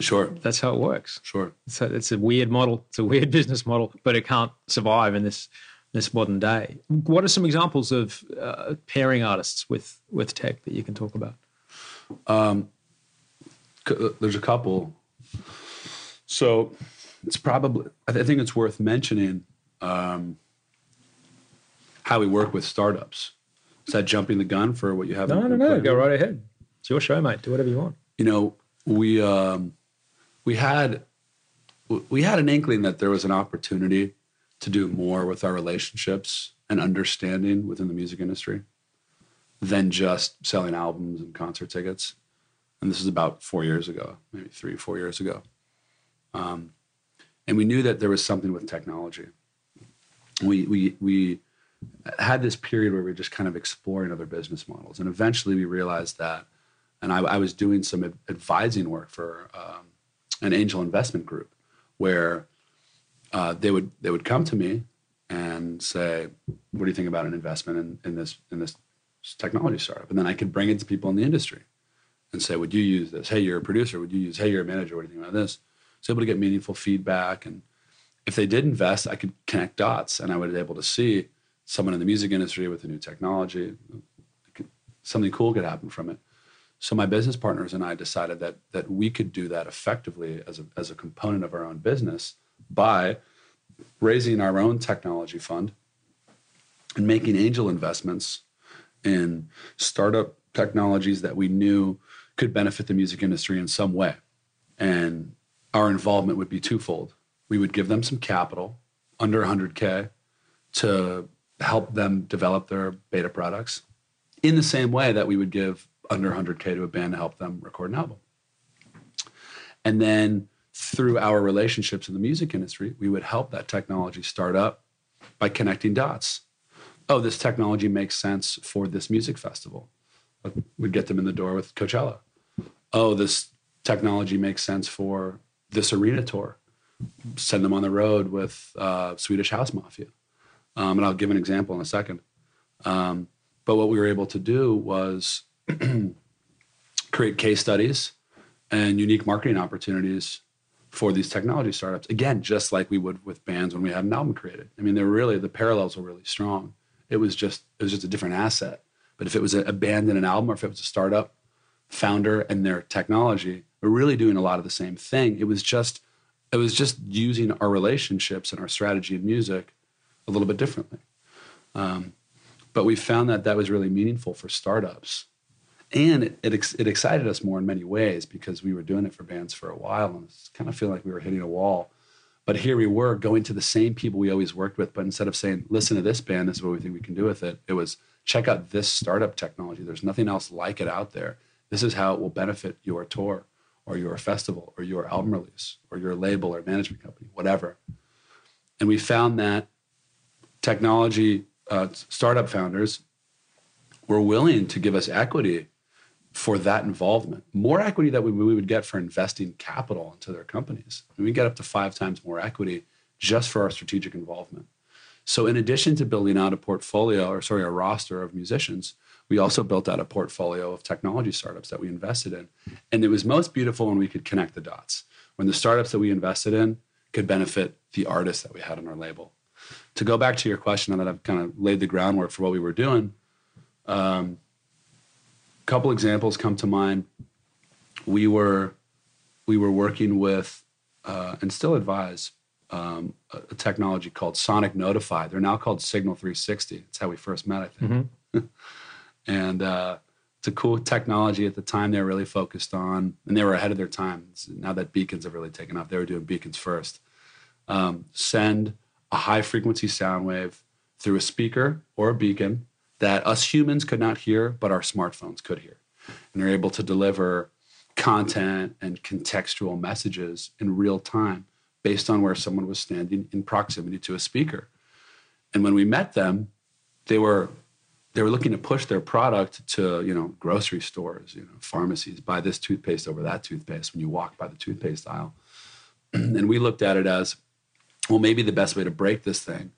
Sure. That's how it works. Sure. So it's a weird model. It's a weird business model, but it can't survive in this this modern day. What are some examples of uh, pairing artists with with tech that you can talk about? Um, uh, there's a couple. So it's probably I think it's worth mentioning um, how we work with startups. Is that jumping the gun for what you have? No, no, no. Go right ahead. It's your show, mate. Do whatever you want. You know, we um, we had we had an inkling that there was an opportunity to do more with our relationships and understanding within the music industry than just selling albums and concert tickets. and this is about four years ago, maybe three, four years ago. Um, and we knew that there was something with technology. We we we had this period where we were just kind of exploring other business models, and eventually we realized that. And I, I was doing some advising work for um, an angel investment group, where uh, they would they would come to me and say, "What do you think about an investment in, in this in this technology startup?" And then I could bring it to people in the industry and say, "Would you use this? Hey, you're a producer. Would you use? Hey, you're a manager. What do you think about this?" So able to get meaningful feedback, and if they did invest, I could connect dots, and I would be able to see someone in the music industry with a new technology, something cool could happen from it. So my business partners and I decided that that we could do that effectively as a as a component of our own business by raising our own technology fund and making angel investments in startup technologies that we knew could benefit the music industry in some way. And our involvement would be twofold. We would give them some capital under 100K to help them develop their beta products in the same way that we would give under 100K to a band to help them record an album. And then through our relationships in the music industry, we would help that technology start up by connecting dots. Oh, this technology makes sense for this music festival. We'd get them in the door with Coachella. Oh, this technology makes sense for this arena tour. Send them on the road with uh, Swedish House Mafia. Um, and I'll give an example in a second. Um, but what we were able to do was create case studies and unique marketing opportunities for these technology startups. Again, just like we would with bands when we had an album created. I mean, they're really the parallels were really strong. It was just it was just a different asset. But if it was a, band and an album, or if it was a startup founder and their technology, we're really doing a lot of the same thing. It was just it was just using our relationships and our strategy in music a little bit differently. Um, but we found that that was really meaningful for startups and it, it, it, excited us more in many ways because we were doing it for bands for a while and it's kind of feeling like we were hitting a wall. But here we were going to the same people we always worked with but instead of saying listen to this band this is what we think we can do with it it was check out this startup technology. There's nothing else like it out there. This is how it will benefit your tour or your festival or your album release or your label or management company whatever. And we found that technology uh, startup founders were willing to give us equity for that involvement. More equity that we, we would get for investing capital into their companies. we get up to five times more equity just for our strategic involvement. So, in addition to building out a portfolio, or sorry, a roster of musicians, we also built out a portfolio of technology startups that we invested in. And it was most beautiful when we could connect the dots, when the startups that we invested in could benefit the artists that we had on our label. To go back to your question, now that I've kind of laid the groundwork for what we were doing, um, couple examples come to mind. We were we were working with uh, and still advise um, a, a, technology called Sonic Notify. They're now called Signal 360. It's how we first met, I think. Mm-hmm. and uh, it's a cool technology. At the time, they were really focused on, and they were ahead of their time. Now that beacons have really taken off, they were doing beacons first. Um, send a high frequency sound wave through a speaker or a beacon that us humans could not hear, but our smartphones could hear. And they're able to deliver content and contextual messages in real time based on where someone was standing in proximity to a speaker. And when we met them, they were they were looking to push their product to you know grocery stores, you know pharmacies, buy this toothpaste over that toothpaste when you walk by the toothpaste aisle. and we looked at it as, well, maybe the best way to break this thing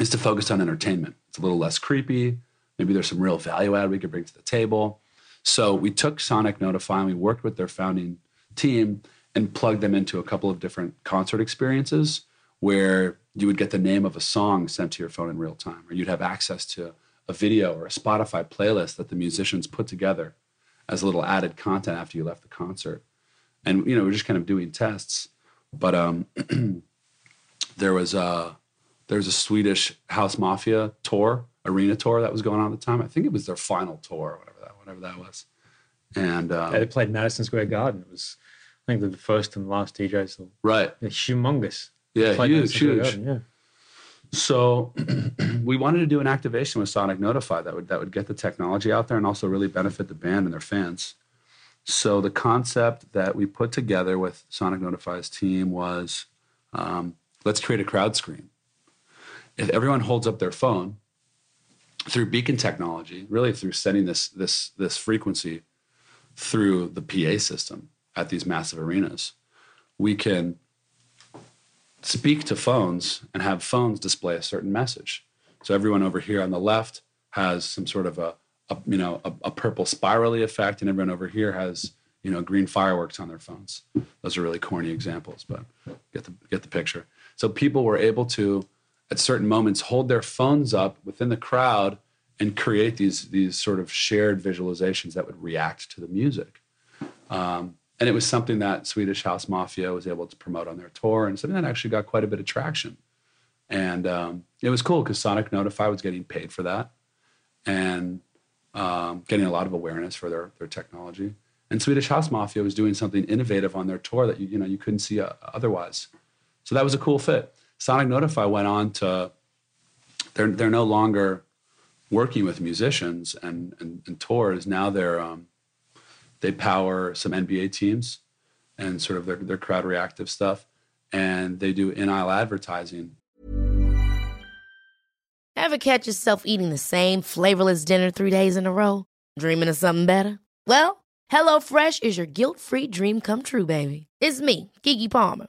is to focus on entertainment. It's a little less creepy. Maybe there's some real value add we could bring to the table. So we took Sonic Notify and we worked with their founding team and plugged them into a couple of different concert experiences where you would get the name of a song sent to your phone in real time, or you'd have access to a video or a Spotify playlist that the musicians put together as a little added content after you left the concert. And you know, we're just kind of doing tests. But um, there was uh, was a Swedish House Mafia tour, arena tour that was going on at the time. I think it was their final tour, whatever that, whatever that was. And um, yeah, they played Madison Square Garden. It was, I think, the first and last DJ DJs. Right. They're humongous. Yeah, huge, huge. Garden, yeah. So we wanted to do an activation with Sonic Notify that would that would get the technology out there and also really benefit the band and their fans. So the concept that we put together with Sonic Notify's team was, um, let's create a crowd screen. If everyone holds up their phone through beacon technology, really through sending this this this frequency through the PA system at these massive arenas, we can speak to phones and have phones display a certain message. So everyone over here on the left has some sort of a, a you know a, a, purple spirally effect, and everyone over here has you know green fireworks on their phones. Those are really corny examples, but get the get the picture. So people were able to at certain moments hold their phones up within the crowd and create these these sort of shared visualizations that would react to the music. Um, and it was something that Swedish House Mafia was able to promote on their tour, and something that actually got quite a bit of traction. And um, it was cool because Sonic Notify was getting paid for that, and um, getting a lot of awareness for their their technology. And Swedish House Mafia was doing something innovative on their tour that you you know you couldn't see uh, otherwise. So that was a cool fit. Sonic Notify went on to they're they're no longer working with musicians and and, and tours. Now they're um, they power some NBA teams and sort of their, their crowd reactive stuff. And they do in aisle advertising. Ever catch yourself eating the same flavorless dinner three days in a row? Dreaming of something better? Well, HelloFresh is your guilt free dream come true, baby. It's me, Keke Palmer.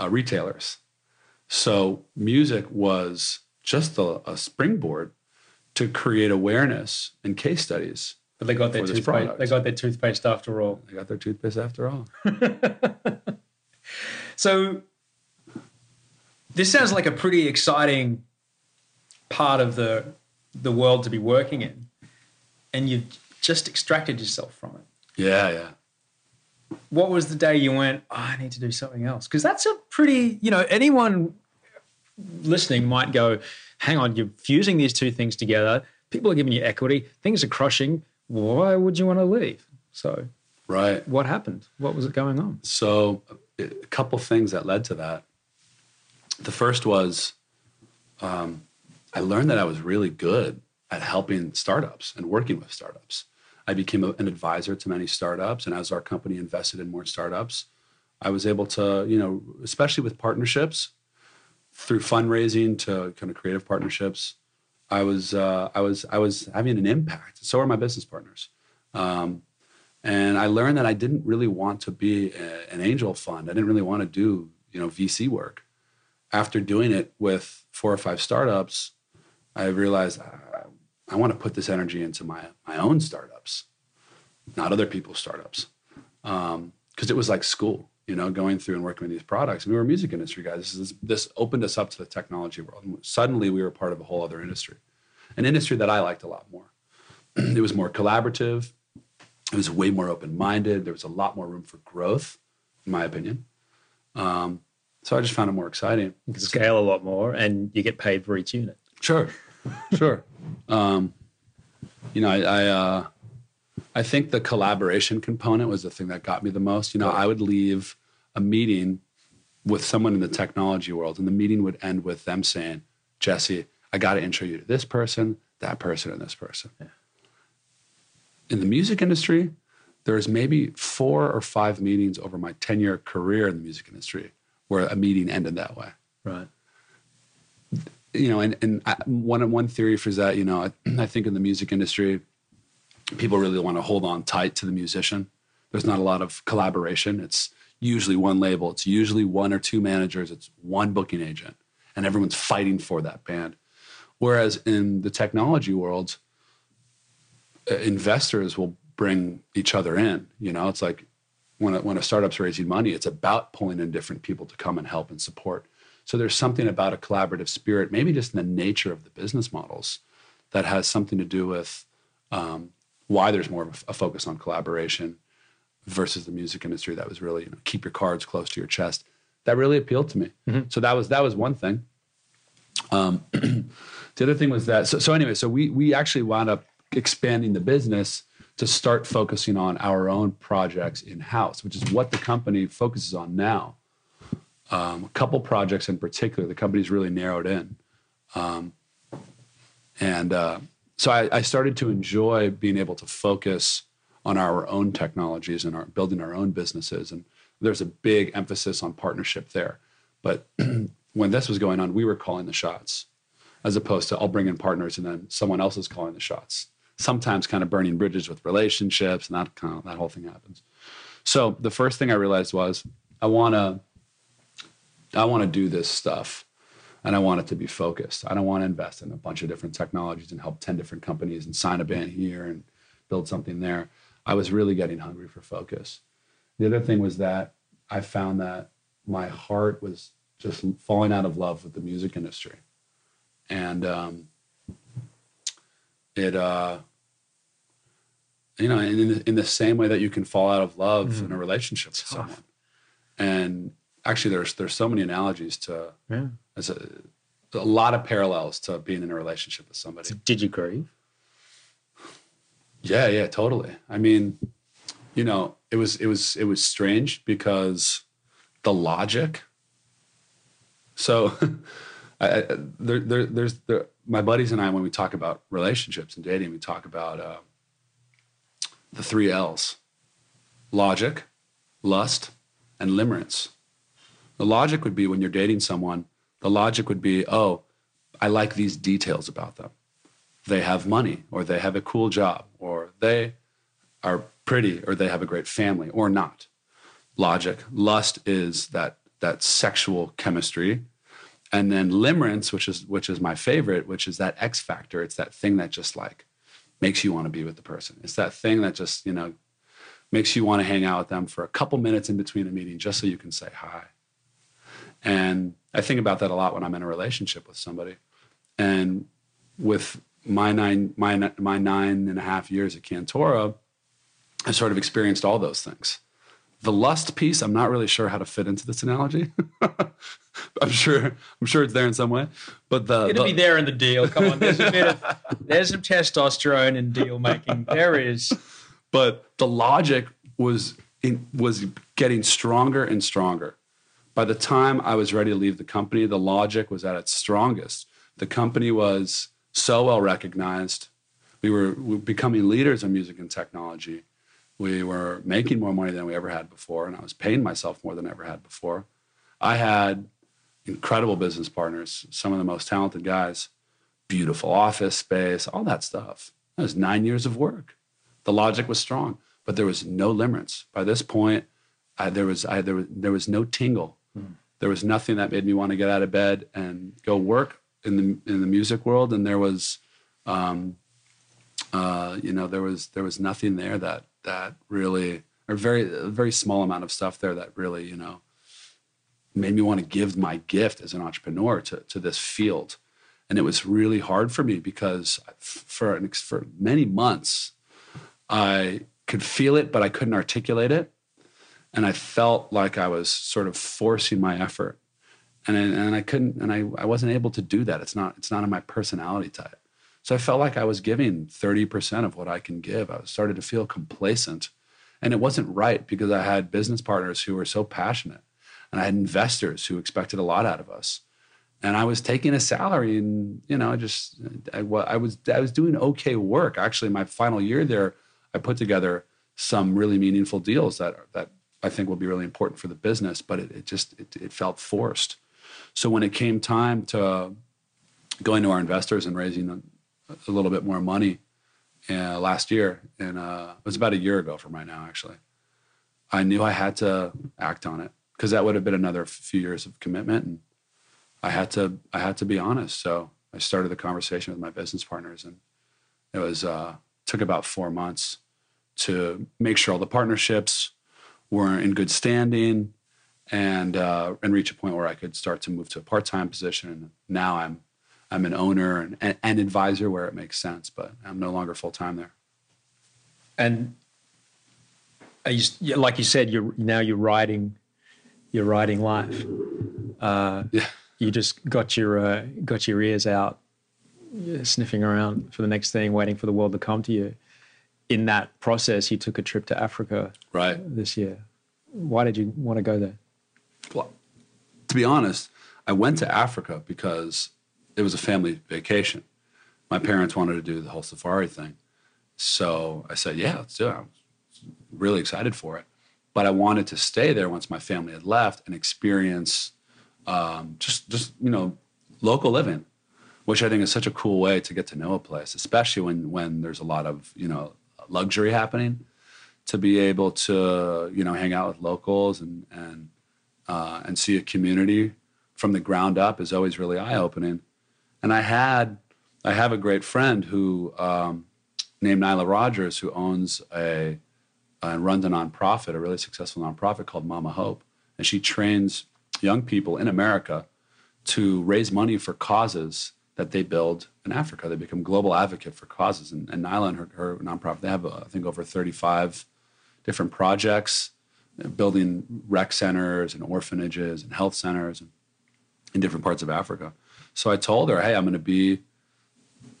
uh, retailers. So music was just a, a springboard to create awareness and case studies but they got their toothpaste. They got their toothpaste after all. They got their toothpaste after all. so this sounds like a pretty exciting part of the the world to be working in, and you've just extracted yourself from it. Yeah, yeah. What was the day you went? Oh, I need to do something else because that's a pretty. You know, anyone listening might go, "Hang on, you're fusing these two things together." People are giving you equity. Things are crushing why would you want to leave? So, right. What happened? What was it going on? So, a couple things that led to that. The first was um, I learned that I was really good at helping startups and working with startups. I became a, an advisor to many startups, and as our company invested in more startups, I was able to, you know, especially with partnerships, through fundraising to kind of creative partnerships, I was uh, I was I was having an impact. So are my business partners, um, and I learned that I didn't really want to be a, an angel fund. I didn't really want to do you know VC work. After doing it with four or five startups, I realized I, want to put this energy into my my own startups, not other people's startups, because um, it was like school you know, going through and working with these products. And we were music industry guys. This, is, this opened us up to the technology world. And suddenly we were part of a whole other industry, an industry that I liked a lot more. it was more collaborative. It was way more open-minded. There was a lot more room for growth, in my opinion. Um, so I just found it more exciting. You can scale a lot more, and you get paid for each unit. Sure, sure. Um, you know, I, I uh, I think the collaboration component was the thing that got me the most. You know, I would leave a meeting with someone in the technology world, and the meeting would end with them saying, Jesse, I got to intro you to this person, that person, and this person. Yeah. In the music industry, there's maybe four or five meetings over my 10 year career in the music industry where a meeting ended that way. Right. You know, and, and one, one theory for that, you know, I, I think in the music industry, people really want to hold on tight to the musician. There's not a lot of collaboration. It's usually one label, it's usually one or two managers, it's one booking agent, and everyone's fighting for that band. Whereas in the technology world, uh, investors will bring each other in. You know, it's like when a, when a startup's raising money, it's about pulling in different people to come and help and support. So there's something about a collaborative spirit, maybe just in the nature of the business models, that has something to do with um, why there's more of a focus on collaboration versus the music industry that was really you know keep your cards close to your chest. That really appealed to me. Mm-hmm. so that was that was one thing. Um, the other thing was that so, so anyway so we we actually wound up expanding the business to start focusing on our own projects in house which is what the company focuses on now um, a couple projects in particular the company's really narrowed in um, and uh, so I, I started to enjoy being able to focus on our own technologies and our building our own businesses. And there's a big emphasis on partnership there. But when this was going on, we were calling the shots, as opposed to I'll bring in partners and then someone else is calling the shots. Sometimes kind of burning bridges with relationships and that kind of that whole thing happens. So the first thing I realized was I want to I want to do this stuff and I want it to be focused. I don't want to invest in a bunch of different technologies and help 10 different companies and sign a band here and build something there. I was really getting hungry for focus. The other thing was that I found that my heart was just falling out of love with the music industry. And um, it, uh, you know, in, the, in the same way that you can fall out of love mm-hmm. in a relationship with someone. And actually, there's there's so many analogies to. Yeah. There's a, a lot of parallels to being in a relationship with somebody. So did you grieve? Yeah, yeah, totally. I mean, you know, it was it was it was strange because the logic. So, I, there, there, there's there, my buddies and I when we talk about relationships and dating, we talk about uh, the three L's: logic, lust, and limerence. The logic would be when you're dating someone. The logic would be, oh, I like these details about them they have money or they have a cool job or they are pretty or they have a great family or not. Logic. Lust is that that sexual chemistry. And then limerence, which is which is my favorite, which is that X factor. It's that thing that just like makes you want to be with the person. It's that thing that just, you know, makes you want to hang out with them for a couple minutes in between a meeting just so you can say hi. And I think about that a lot when I'm in a relationship with somebody. And with my nine my my nine and a half years at Cantora, I sort of experienced all those things. The lust piece, I'm not really sure how to fit into this analogy. I'm sure I'm sure it's there in some way, but the it'll the, be there in the deal. Come on, there's a bit of there's some testosterone in deal making. There is, but the logic was in, was getting stronger and stronger. By the time I was ready to leave the company, the logic was at its strongest. The company was so well recognized. We were, we were becoming leaders in music and technology. We were making more money than we ever had before, and I was paying myself more than I ever had before. I had incredible business partners, some of the most talented guys, beautiful office space, all that stuff. That was nine years of work. The logic was strong, but there was no limerence. By this point, I, there was I, there was there was no tingle. There was nothing that made me want to get out of bed and go work in the in the music world, and there was, um, uh, you know, there was there was nothing there that that really, or very a very small amount of stuff there that really, you know, made me want to give my gift as an entrepreneur to to this field, and it was really hard for me because for for many months, I could feel it, but I couldn't articulate it. And I felt like I was sort of forcing my effort and I, and I couldn't and I, I wasn't able to do that. It's not it's not in my personality type. So I felt like I was giving 30% of what I can give. I started to feel complacent. And it wasn't right because I had business partners who were so passionate and I had investors who expected a lot out of us. And I was taking a salary and, you know, I just, I, I was, I was doing okay work. Actually, my final year there, I put together some really meaningful deals that, that I think will be really important for the business, but it, it just, it, it felt forced. So when it came time to going to our investors and raising a, a little bit more money, uh, last year, and uh, it was about a year ago from right now, actually. I knew I had to act on it because that would have been another few years of commitment, and I had to I had to be honest. So I started the conversation with my business partners, and it was uh, took about four months to make sure all the partnerships were in good standing, and uh, and reach a point where I could start to move to a part time position. And now I'm I'm an owner and, and, and advisor where it makes sense, but I'm no longer full time there. And you, like you said, you're now you're writing, you're writing life. Uh, Yeah. You just got your uh, got your ears out, sniffing around for the next thing, waiting for the world to come to you. In that process, you took a trip to Africa Right. this year. Why did you want to go there? Well, to be honest, I went to Africa because it was a family vacation. My parents wanted to do the whole safari thing. So I said, yeah, let's do it. I was really excited for it. But I wanted to stay there once my family had left and experience um, just, just, you know, local living, which I think is such a cool way to get to know a place, especially when, when there's a lot of, you know, luxury happening to be able to, you know, hang out with locals and, and, uh, and see a community from the ground up is always really eye opening. And I had, I have a great friend who um, named Nyla Rogers who owns a and runs a nonprofit, a really successful nonprofit called Mama Hope, and she trains young people in America to raise money for causes that they build in Africa. They become global advocate for causes. And, and Nyla and her, her nonprofit, they have, uh, I think, over 35 different projects, uh, building rec centers and orphanages and health centers in, in different parts of Africa. So I told her, hey, I'm going to be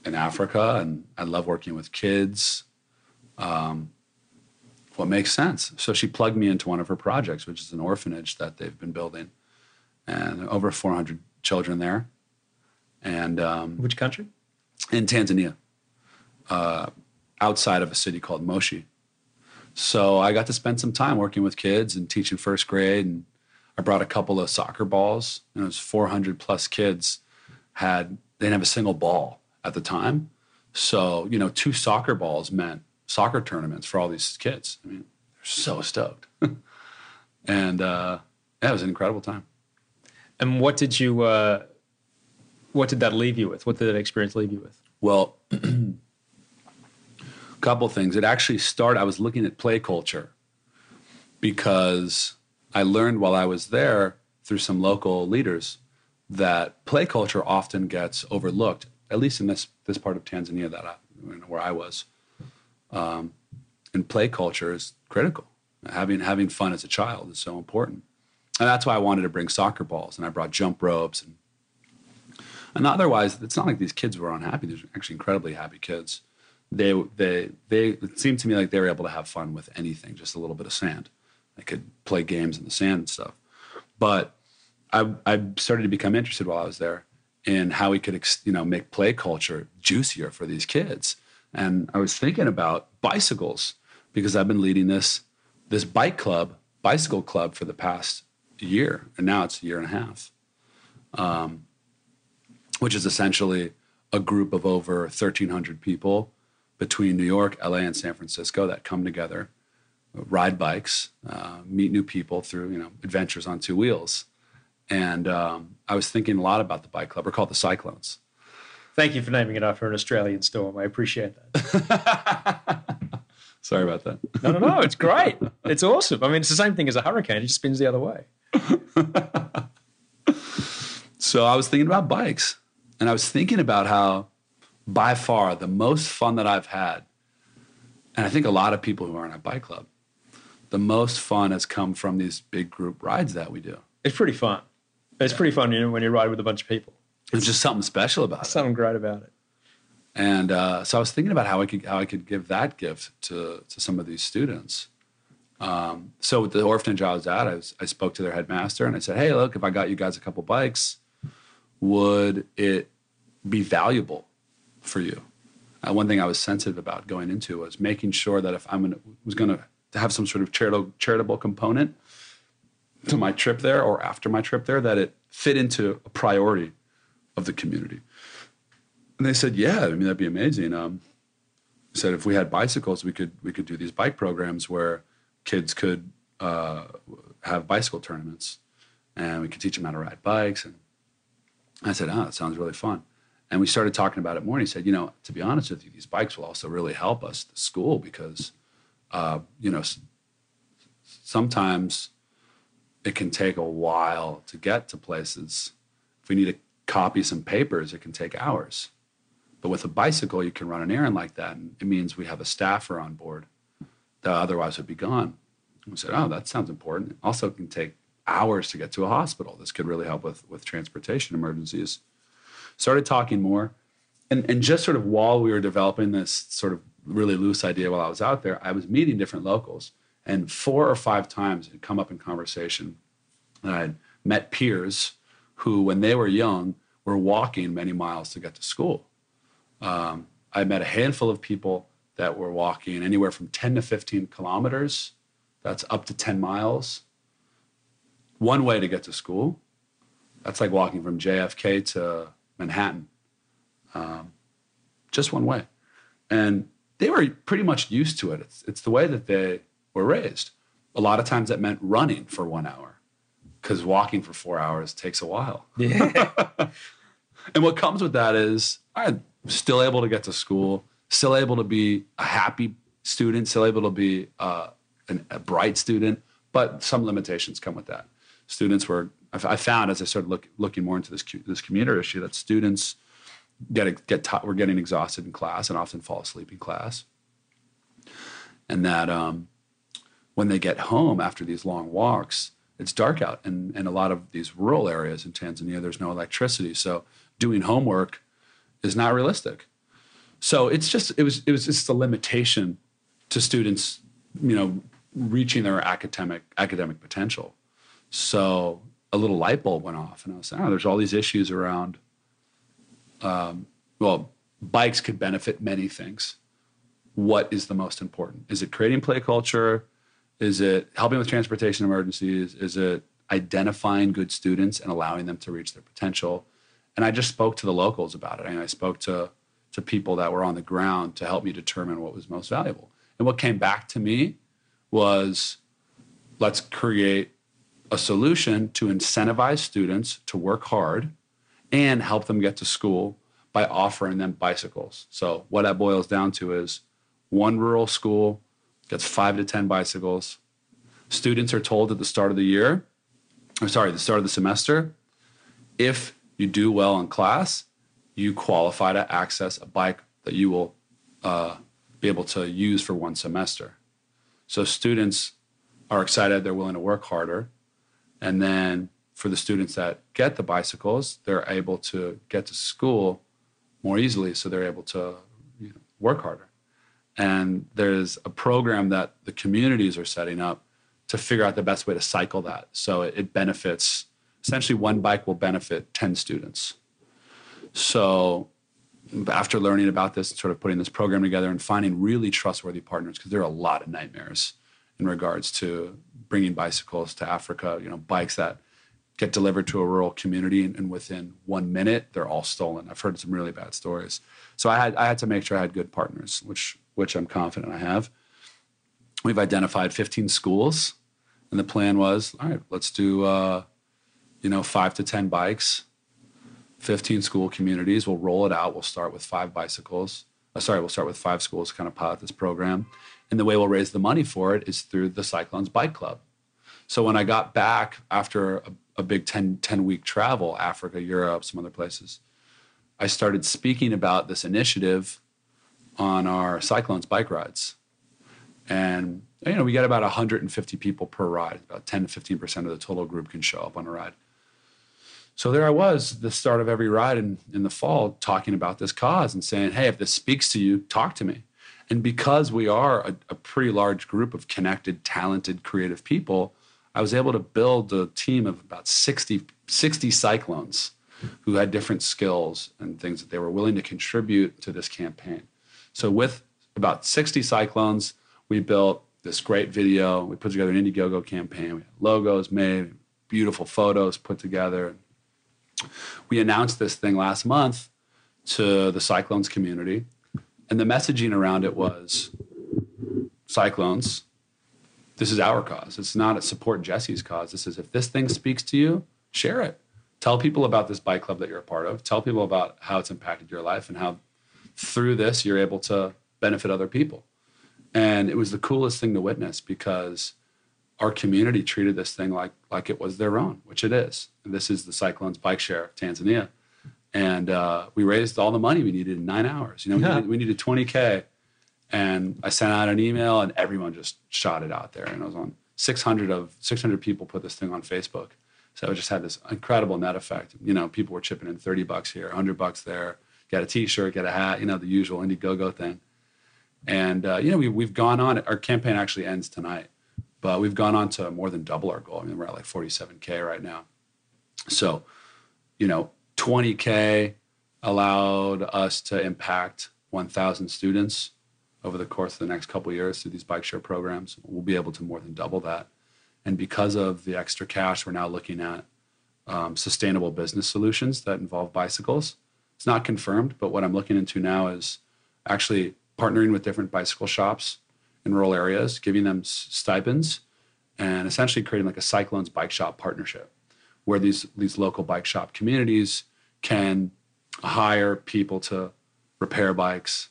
in Africa and I love working with kids. Um, what makes sense? So she plugged me into one of her projects, which is an orphanage that they've been building, and over 400 children there. And um, Which country? in Tanzania, uh, outside of a city called Moshi. So I got to spend some time working with kids and teaching first grade. And I brought a couple of soccer balls. And it was 400 plus kids had they didn't have a single ball at the time. So you know, two soccer balls meant soccer tournaments for all these kids. I mean, they're so stoked. and uh, yeah, it was an incredible time. And what did you? Uh, what did that leave you with? What did that experience leave you with? Well, a couple things. It actually started, I was looking at play culture because I learned while I was there through some local leaders that play culture often gets overlooked, at least in this, this part of Tanzania that I, where I was. Um, and play culture is critical. Having, having fun as a child is so important. And that's why I wanted to bring soccer balls and I brought jump ropes and and otherwise, it's not like these kids were unhappy. They're actually incredibly happy kids. They, they, they, it seemed to me like they were able to have fun with anything, just a little bit of sand. They could play games in the sand and stuff. But I, I started to become interested while I was there in how we could, you know, make play culture juicier for these kids. And I was thinking about bicycles because I've been leading this, this bike club, bicycle club for the past year. And now it's a year and a half. Um, which is essentially a group of over 1,300 people between New York, LA, and San Francisco that come together, ride bikes, uh, meet new people through you know adventures on two wheels. And um, I was thinking a lot about the bike club. We're called the Cyclones. Thank you for naming it after an Australian storm. I appreciate that. Sorry about that. No, no, no. It's great. It's awesome. I mean, it's the same thing as a hurricane. It just spins the other way. So I was thinking about bikes, and I was thinking about how, by far, the most fun that I've had, and I think a lot of people who are in a bike club, the most fun has come from these big group rides that we do. It's pretty fun. It's pretty fun you know, when you ride with a bunch of people. There's just something special about it. Something great about it. And uh, so I was thinking about how I could how I could give that gift to to some of these students. Um, so with the orphanage I was at, I, was, I spoke to their headmaster and I said, "Hey, look, if I got you guys a couple bikes, would it be valuable for you?" Uh, one thing I was sensitive about going into was making sure that if I'm was going to have some sort of charitable charitable component to my trip there or after my trip there, that it fit into a priority of the community. And they said, "Yeah, I mean that'd be amazing." Um, said if we had bicycles, we could we could do these bike programs where kids could uh, have bicycle tournaments, and we could teach them how to ride bikes. And I said, oh, that sounds really fun. And we started talking about it more. And he said, you know, to be honest with you, these bikes will also really help us, the school, because, uh, you know, sometimes it can take a while to get to places. If we need to copy some papers, it can take hours. But with a bicycle, you can run an errand like that. And it means we have a staffer on board that otherwise would be gone. And we said, oh, that sounds important. Also, it can take hours to get to a hospital. This could really help with, with transportation emergencies started talking more. And, and just sort of while we were developing this sort of really loose idea while I was out there, I was meeting different locals. And four or five times it had come up in conversation. And I had met peers who, when they were young, were walking many miles to get to school. Um, I met a handful of people that were walking anywhere from 10 to 15 kilometers. That's up to 10 miles. One way to get to school. That's like walking from JFK to Manhattan, um, just one way. And they were pretty much used to it. It's, it's the way that they were raised. A lot of times that meant running for one hour because walking for four hours takes a while. Yeah. and what comes with that is I'm still able to get to school, still able to be a happy student, still able to be uh, an, a bright student, but some limitations come with that. Students were I found as I started look, looking more into this this commuter issue that students get get taught, we're getting exhausted in class and often fall asleep in class, and that um, when they get home after these long walks, it's dark out, and in a lot of these rural areas in Tanzania, there's no electricity, so doing homework is not realistic. So it's just it was it was just a limitation to students, you know, reaching their academic academic potential. So a little light bulb went off, and I was saying, oh, there's all these issues around. Um, well, bikes could benefit many things. What is the most important? Is it creating play culture? Is it helping with transportation emergencies? Is it identifying good students and allowing them to reach their potential? And I just spoke to the locals about it. I, mean, I spoke to to people that were on the ground to help me determine what was most valuable. And what came back to me was let's create a solution to incentivize students to work hard and help them get to school by offering them bicycles. So, what that boils down to is one rural school gets five to 10 bicycles. Students are told at the start of the year, or sorry, the start of the semester, if you do well in class, you qualify to access a bike that you will uh, be able to use for one semester. So, students are excited, they're willing to work harder and then for the students that get the bicycles, they're able to get to school more easily. So they're able to you know, work harder. And there's a program that the communities are setting up to figure out the best way to cycle that. So it, benefits, essentially, one bike will benefit 10 students. So after learning about this and sort of putting this program together and finding really trustworthy partners, because there are a lot of nightmares in regards to bringing bicycles to Africa, you know, bikes that get delivered to a rural community and, and, within one minute they're all stolen. I've heard some really bad stories. So I had I had to make sure I had good partners, which which I'm confident I have. We've identified 15 schools, and the plan was, all right, let's do uh, you know five to 10 bikes, 15 school communities. We'll roll it out. We'll start with five bicycles. Uh, sorry, we'll start with five schools kind of pilot this program. And the way we'll raise the money for it is through the Cyclones Bike Club. So when I got back after a, a big 10, 10 week travel, Africa, Europe, some other places, I started speaking about this initiative on our Cyclones bike rides. And you know, we get about 150 people per ride. About 10 to 15% of the total group can show up on a ride. So there I was, the start of every ride in, in the fall, talking about this cause and saying, hey, if this speaks to you, talk to me. And because we are a, a pretty large group of connected, talented, creative people, I was able to build a team of about 60, 60 cyclones who had different skills and things that they were willing to contribute to this campaign. So with about 60 cyclones, we built this great video. We put together an Indiegogo campaign. We had logos made, beautiful photos put together. We announced this thing last month to the Cyclones community and the messaging around it was cyclones. This is our cause. It's not a support Jesse's cause. This is if this thing speaks to you, share it. Tell people about this bike club that you're a part of. Tell people about how it's impacted your life and how through this you're able to benefit other people. And it was the coolest thing to witness because our community treated this thing like like it was their own, which it is. And this is the Cyclones Bike Share of Tanzania. And uh, we raised all the money we needed in nine hours. You know, we, Yeah. needed, we needed 20K. And I sent out an email and everyone just shot it out there. And I was on 600 of 600 people put this thing on Facebook. So it just had this incredible net effect. You know, people were chipping in 30 bucks here, 100 bucks there, get a t-shirt, get a hat, you know, the usual Indiegogo thing. And, uh, you know, we, we've gone on, our campaign actually ends tonight, but we've gone on to more than double our goal. I mean, we're at like 47K right now. So, you know, 20K allowed us to impact 1,000 students over the course of the next couple years through these bike share programs. We'll be able to more than double that. And because of the extra cash, we're now looking at um, sustainable business solutions that involve bicycles. It's not confirmed, but what I'm looking into now is actually partnering with different bicycle shops in rural areas, giving them stipends, and essentially creating like a Cyclones bike shop partnership where these, these local bike shop communities can hire people to repair bikes,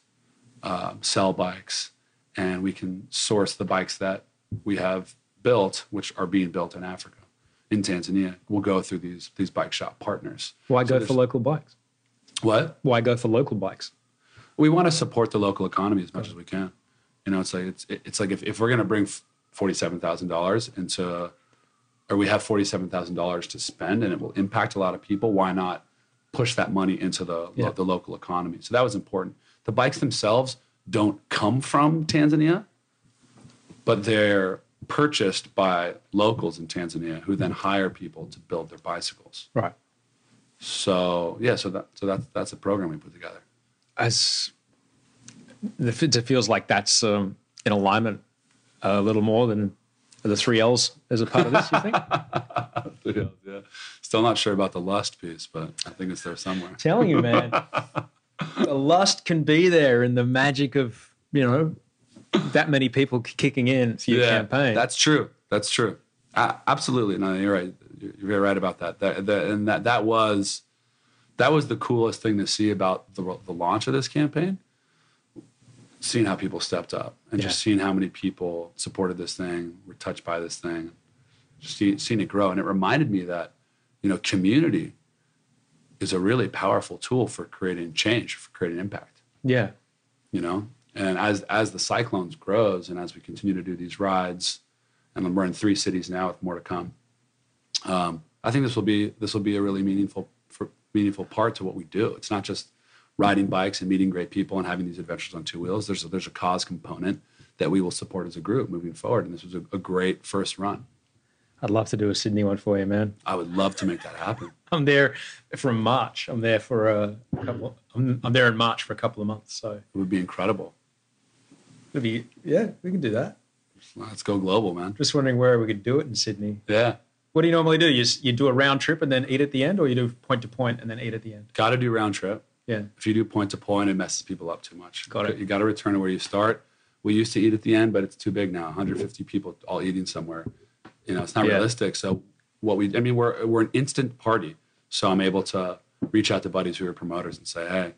uh, sell bikes, and we can source the bikes that we have built, which are being built in Africa, in Tanzania. We'll go through these these bike shop partners. Why So go for local bikes? What? Why go for local bikes? we want to support the local economy as much as we can. You know, it's like it's it's like if, if we're going to bring forty seven thousand dollars into, or we have forty seven thousand dollars to spend, and it will impact a lot of people. Why not push that money into the Yeah. the local economy? So that was important. The bikes themselves don't come from Tanzania, but they're purchased by locals in Tanzania who then hire people to build their bicycles. Right. So yeah, so that so that's that's a program we put together. As it it feels like that's um, in alignment a little more than the three L's as a part of this. You think? yeah, yeah. Still not sure about the lust piece, but I think it's there somewhere. telling you, man. the lust can be there in the magic of, you know, that many people kicking in for your campaign. That's true. That's true. Absolutely. No, you're right. You're you're very right about that. That, that and that that was that was the coolest thing to see about the the launch of this campaign. Seeing how people stepped up and just seeing how many people supported this thing, were touched by this thing, just see, seeing it grow. And it reminded me that, you know, community is a really powerful tool for creating change, for creating impact yeah. you know and as as the cyclones grows and as we continue to do these rides and we're in three cities now with more to come um, i think this will be this will be a really meaningful for, meaningful part to what we do it's not just riding bikes and meeting great people and having these adventures on two wheels there's a, there's a cause component that we will support as a group moving forward and this was a, a great first run I'd love to do a Sydney one for you, man. i would love to make that happen I'm there from March. I'm there for a couple. I'm, I'm there in March for a couple of months. So it would be incredible it'd be, yeah, we can do that. let's go global man Just wondering where we could do it in Sydney. yeah What do you normally do? You, you do a round trip and then eat at the end, or you do point to point and then eat at the end? got to do round trip Yeah. If you do point to point, it messes people up too much. Got it. You got to return to where you start. We used to eat at the end, but it's too big now. 150 people all eating somewhere. You know, it's not Yeah. realistic. So what we, I mean, we're we're an instant party. So I'm able to reach out to buddies who are promoters and say, hey,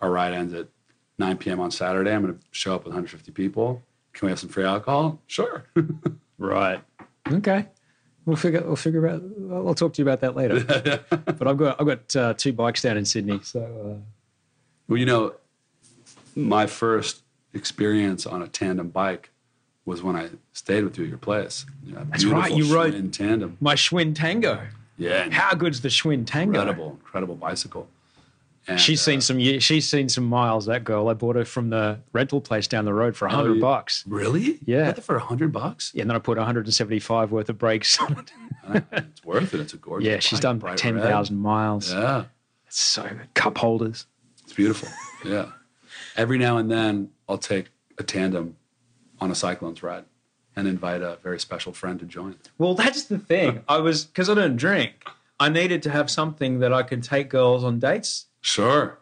our ride ends at 9 p.m. on Saturday. I'm going to show up with 150 people. Can we have some free alcohol? Sure. Right. Okay. We'll figure. We'll figure out. I'll talk to you about that later. but I've got I've got uh, two bikes down in Sydney, so uh, well, you know, my first experience on a tandem bike was when I stayed with you at your place. You know, That's right, you rode- in tandem. my Schwinn Tango. Yeah, How good's the Schwinn Tango? incredible, incredible bicycle. And, She's uh, seen some. She's seen some miles. That girl. I bought her from the rental place down the road for a Oh, hundred you- bucks. Really? Yeah. Got for a hundred bucks? Yeah, and then I put 175 worth of brakes on it. it's worth it. It's a gorgeous. yeah, she's bike, done bright 10,000 miles. Yeah, It's so good. Cup holders. it's beautiful. Yeah. Every now and then, I'll take a tandem on a cyclones ride and invite a very special friend to join. Well, that's the thing. I was because I don't drink. I needed to have something that I could take girls on dates Sure.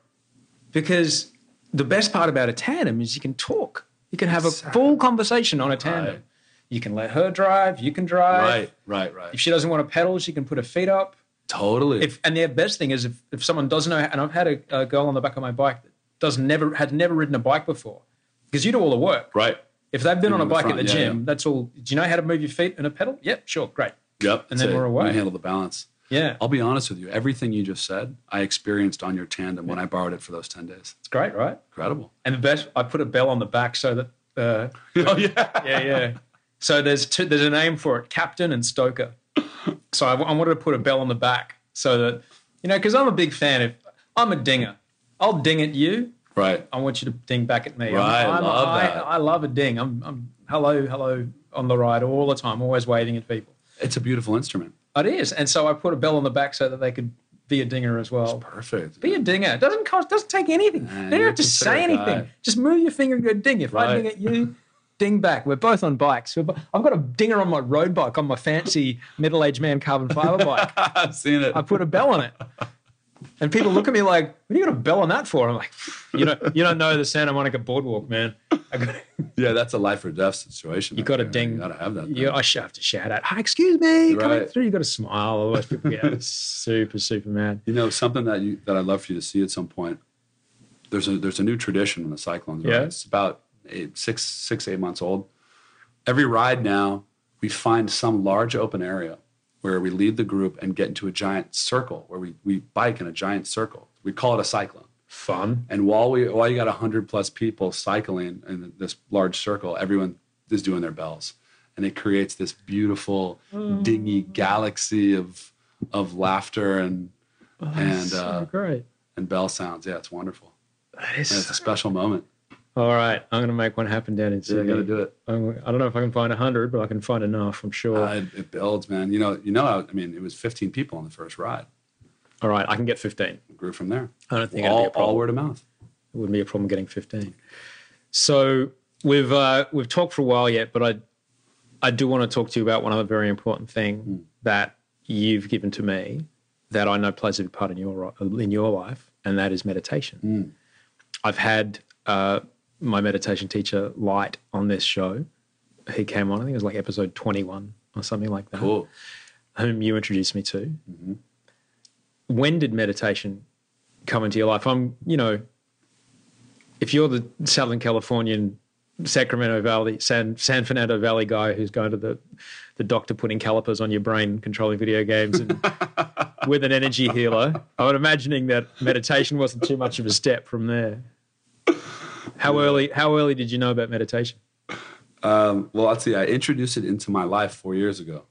because the best part about a tandem is you can talk. You can have a Exactly. full conversation on a tandem. Right. You can let her drive. You can drive. Right, right, right. If she doesn't want to pedal, she can put her feet up. totally. If and the best thing is if, if someone doesn't know, and I've had a, a girl on the back of my bike that does never had never ridden a bike before, because you do all the work. right. If they've been You on a bike front, at the yeah, gym, yeah. that's all. Do you know how to move your feet and a pedal? Yep, sure, great. Yep. And then it. we're away. You handle the balance. Yeah, I'll be honest with you. Everything you just said, I experienced on your tandem when I borrowed it for those 10 days. it's great, right? Incredible. And the best, I put a bell on the back so that. Uh, Oh, yeah. yeah, yeah. So there's two, there's a name for it, Captain and Stoker. So I, I wanted to put a bell on the back so that you know, because I'm a big fan of. I'm a dinger. I'll ding at you. Right. I want you to ding back at me. I'm- I'm, love I, that. I love a ding. I'm, I'm hello, hello on the ride all the time, always waving at people. It's a beautiful instrument. It is, and so I put a bell on the back so that they could be a dinger as well. Perfect. Be a dinger. It doesn't cost. Doesn't take anything. Man, you don't have to say anything. guy. Just move your finger and go ding. If I Right. ding at you, ding back. We're both on bikes. Bo- I've got a dinger on my road bike on my fancy middle-aged man carbon fiber bike. I've seen it. I put a bell on it. And people look at me like, "What are you got a bell on that for?" I'm like, "You don't, you don't know the Santa Monica boardwalk, man. Yeah, that's a life or death situation. you got to ding. You got to have that. You. I should have to shout out, "Hi, excuse me, coming Right. through." You got to smile, otherwise people get super, super mad. You know, something that you that I'd love for you to see at some point. There's a there's a new tradition in the Cyclones. Yeah. Ride. It's about eight, six six eight months old. Every ride now, we find some large open area where we lead the group and get into a giant circle where we we bike in a giant circle. We call it a cyclone. Fun. And while we while you got hundred plus people cycling in this large circle, everyone is doing their bells, and it creates this beautiful dingy galaxy of of laughter and and so uh, great. and bell sounds. Yeah, it's wonderful. That And it's a is. special moment. All right, I'm gonna make one happen down in Yeah, Sydney. you got to do it. I'm- I don't know if I can find hundred, but I can find enough. I'm sure. Uh, it, it builds, man. You know, you know. I mean, it was 15 people on the first ride. All right, I can get 15. It grew from there. I don't think it'll all, be a problem. all word of mouth. it wouldn't be a problem getting 15. So we've uh, we've talked for a while yet, but I I do want to talk to you about one other very important thing that you've given to me that I know plays a big part in your in your life, and that is meditation. I've had uh, my meditation teacher Light on this show. He came on, I think it was like episode 21 or something like that Cool. whom you introduced me to. Mm-hmm. When did meditation come into your life? I'm, you know, if you're the Southern Californian Sacramento Valley, San, San Fernando Valley guy who's going to the, the doctor putting calipers on your brain, controlling video games, and with an energy healer, I am imagining that meditation wasn't too much of a step from there. How early? How early did you know about meditation? Um, well, let's see. I introduced it into my life four years ago.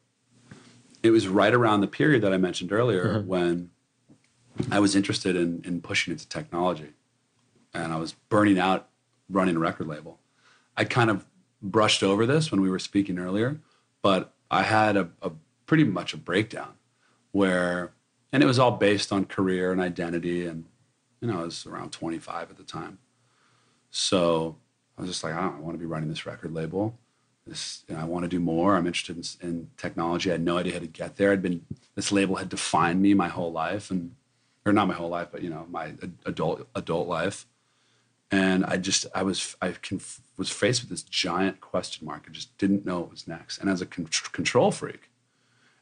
It was right around the period that I mentioned earlier when I was interested in, in pushing into technology and I was burning out running a record label. I kind of brushed over this when we were speaking earlier, but I had a, a pretty much a breakdown where, and it was all based on career and identity. And, you know, I was around 25 at the time. So I was just like, I don't want to be running this record label. This, you know, I want to do more. I'm interested in, in technology. I had no idea how to get there. I'd been this label had defined me my whole life, and or not my whole life, but you know, my adult adult life. And I just I was I conf- was faced with this giant question mark. I just didn't know what was next. And as a con- control freak,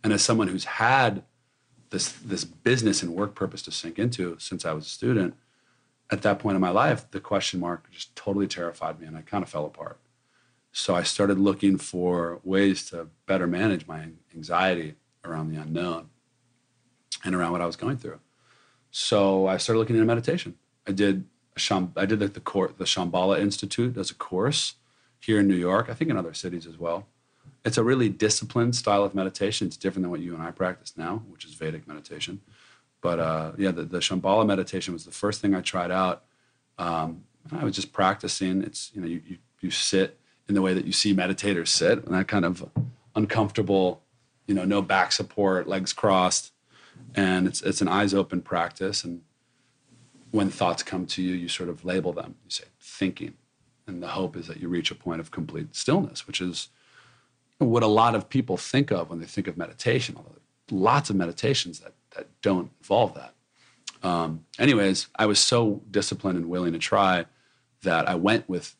and as someone who's had this this business and work purpose to sink into since I was a student, at that point in my life, the question mark just totally terrified me and I kind of fell apart. So I started looking for ways to better manage my anxiety around the unknown and around what I was going through. So I started looking into meditation. I did a Sham, I did the the, the Shambhala Institute as a course here in New York. I think in other cities as well. It's a really disciplined style of meditation. It's different than what you and I practice now, which is Vedic meditation. But uh, yeah, the, the Shambhala meditation was the first thing I tried out. Um, I was just practicing. It's you know you, you you sit in the way that you see meditators sit, and that kind of uncomfortable, you know, no back support, legs crossed, and it's it's an eyes open practice. And when thoughts come to you, you sort of label them. You say thinking, and the hope is that you reach a point of complete stillness, which is what a lot of people think of when they think of meditation. Although lots of meditations that that don't involve that. Um, anyways, I was so disciplined and willing to try that I went with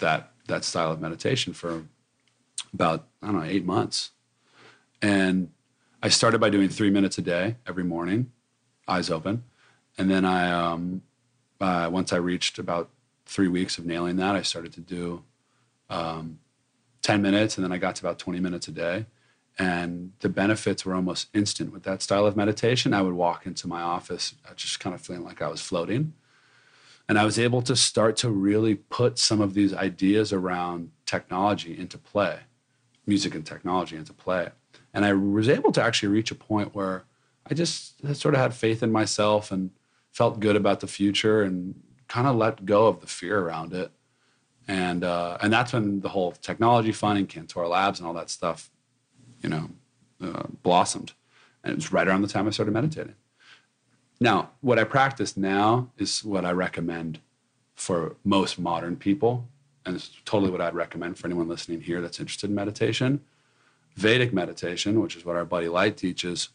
that that style of meditation for about I don't know eight months, and I started by doing three minutes a day every morning, eyes open, and then I um, uh, once I reached about three weeks of nailing that, I started to do um, ten minutes, and then I got to about twenty minutes a day. And the benefits were almost instant with that style of meditation. I would walk into my office uh, just kind of feeling like I was floating and I was able to start to really put some of these ideas around technology into play, music and technology into play. And I was able to actually reach a point where I just sort of had faith in myself and felt good about the future and kind of let go of the fear around it. And uh, and that's when the whole technology funding, Cantora Labs, and all that stuff, you know, uh, blossomed. And it was right around the time I started meditating. Now, what I practice now is what I recommend for most modern people. And it's totally what I'd recommend for anyone listening here that's interested in meditation. Vedic meditation, which is what our buddy Light teaches,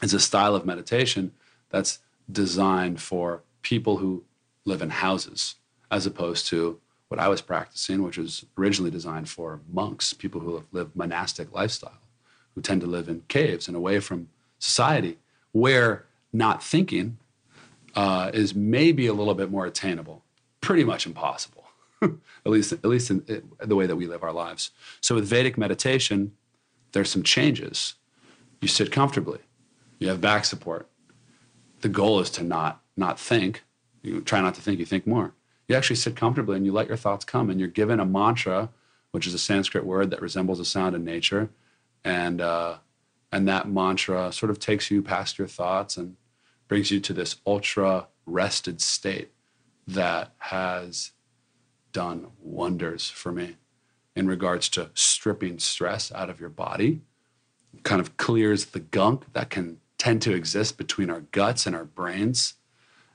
is a style of meditation that's designed for people who live in houses, as opposed to what I was practicing, which was originally designed for monks, people who live monastic lifestyle, who tend to live in caves and away from society, where not thinking uh, is maybe a little bit more attainable. Pretty much impossible, at least at least in, in the way that we live our lives. So with Vedic meditation, there's some changes. You sit comfortably. You have back support. The goal is to not not think. You try not to think. You think more. You actually sit comfortably and you let your thoughts come. And you're given a mantra, which is a Sanskrit word that resembles a sound in nature, and uh, and that mantra sort of takes you past your thoughts and brings you to this ultra rested state that has done wonders for me in regards to stripping stress out of your body, kind of clears the gunk that can tend to exist between our guts and our brains,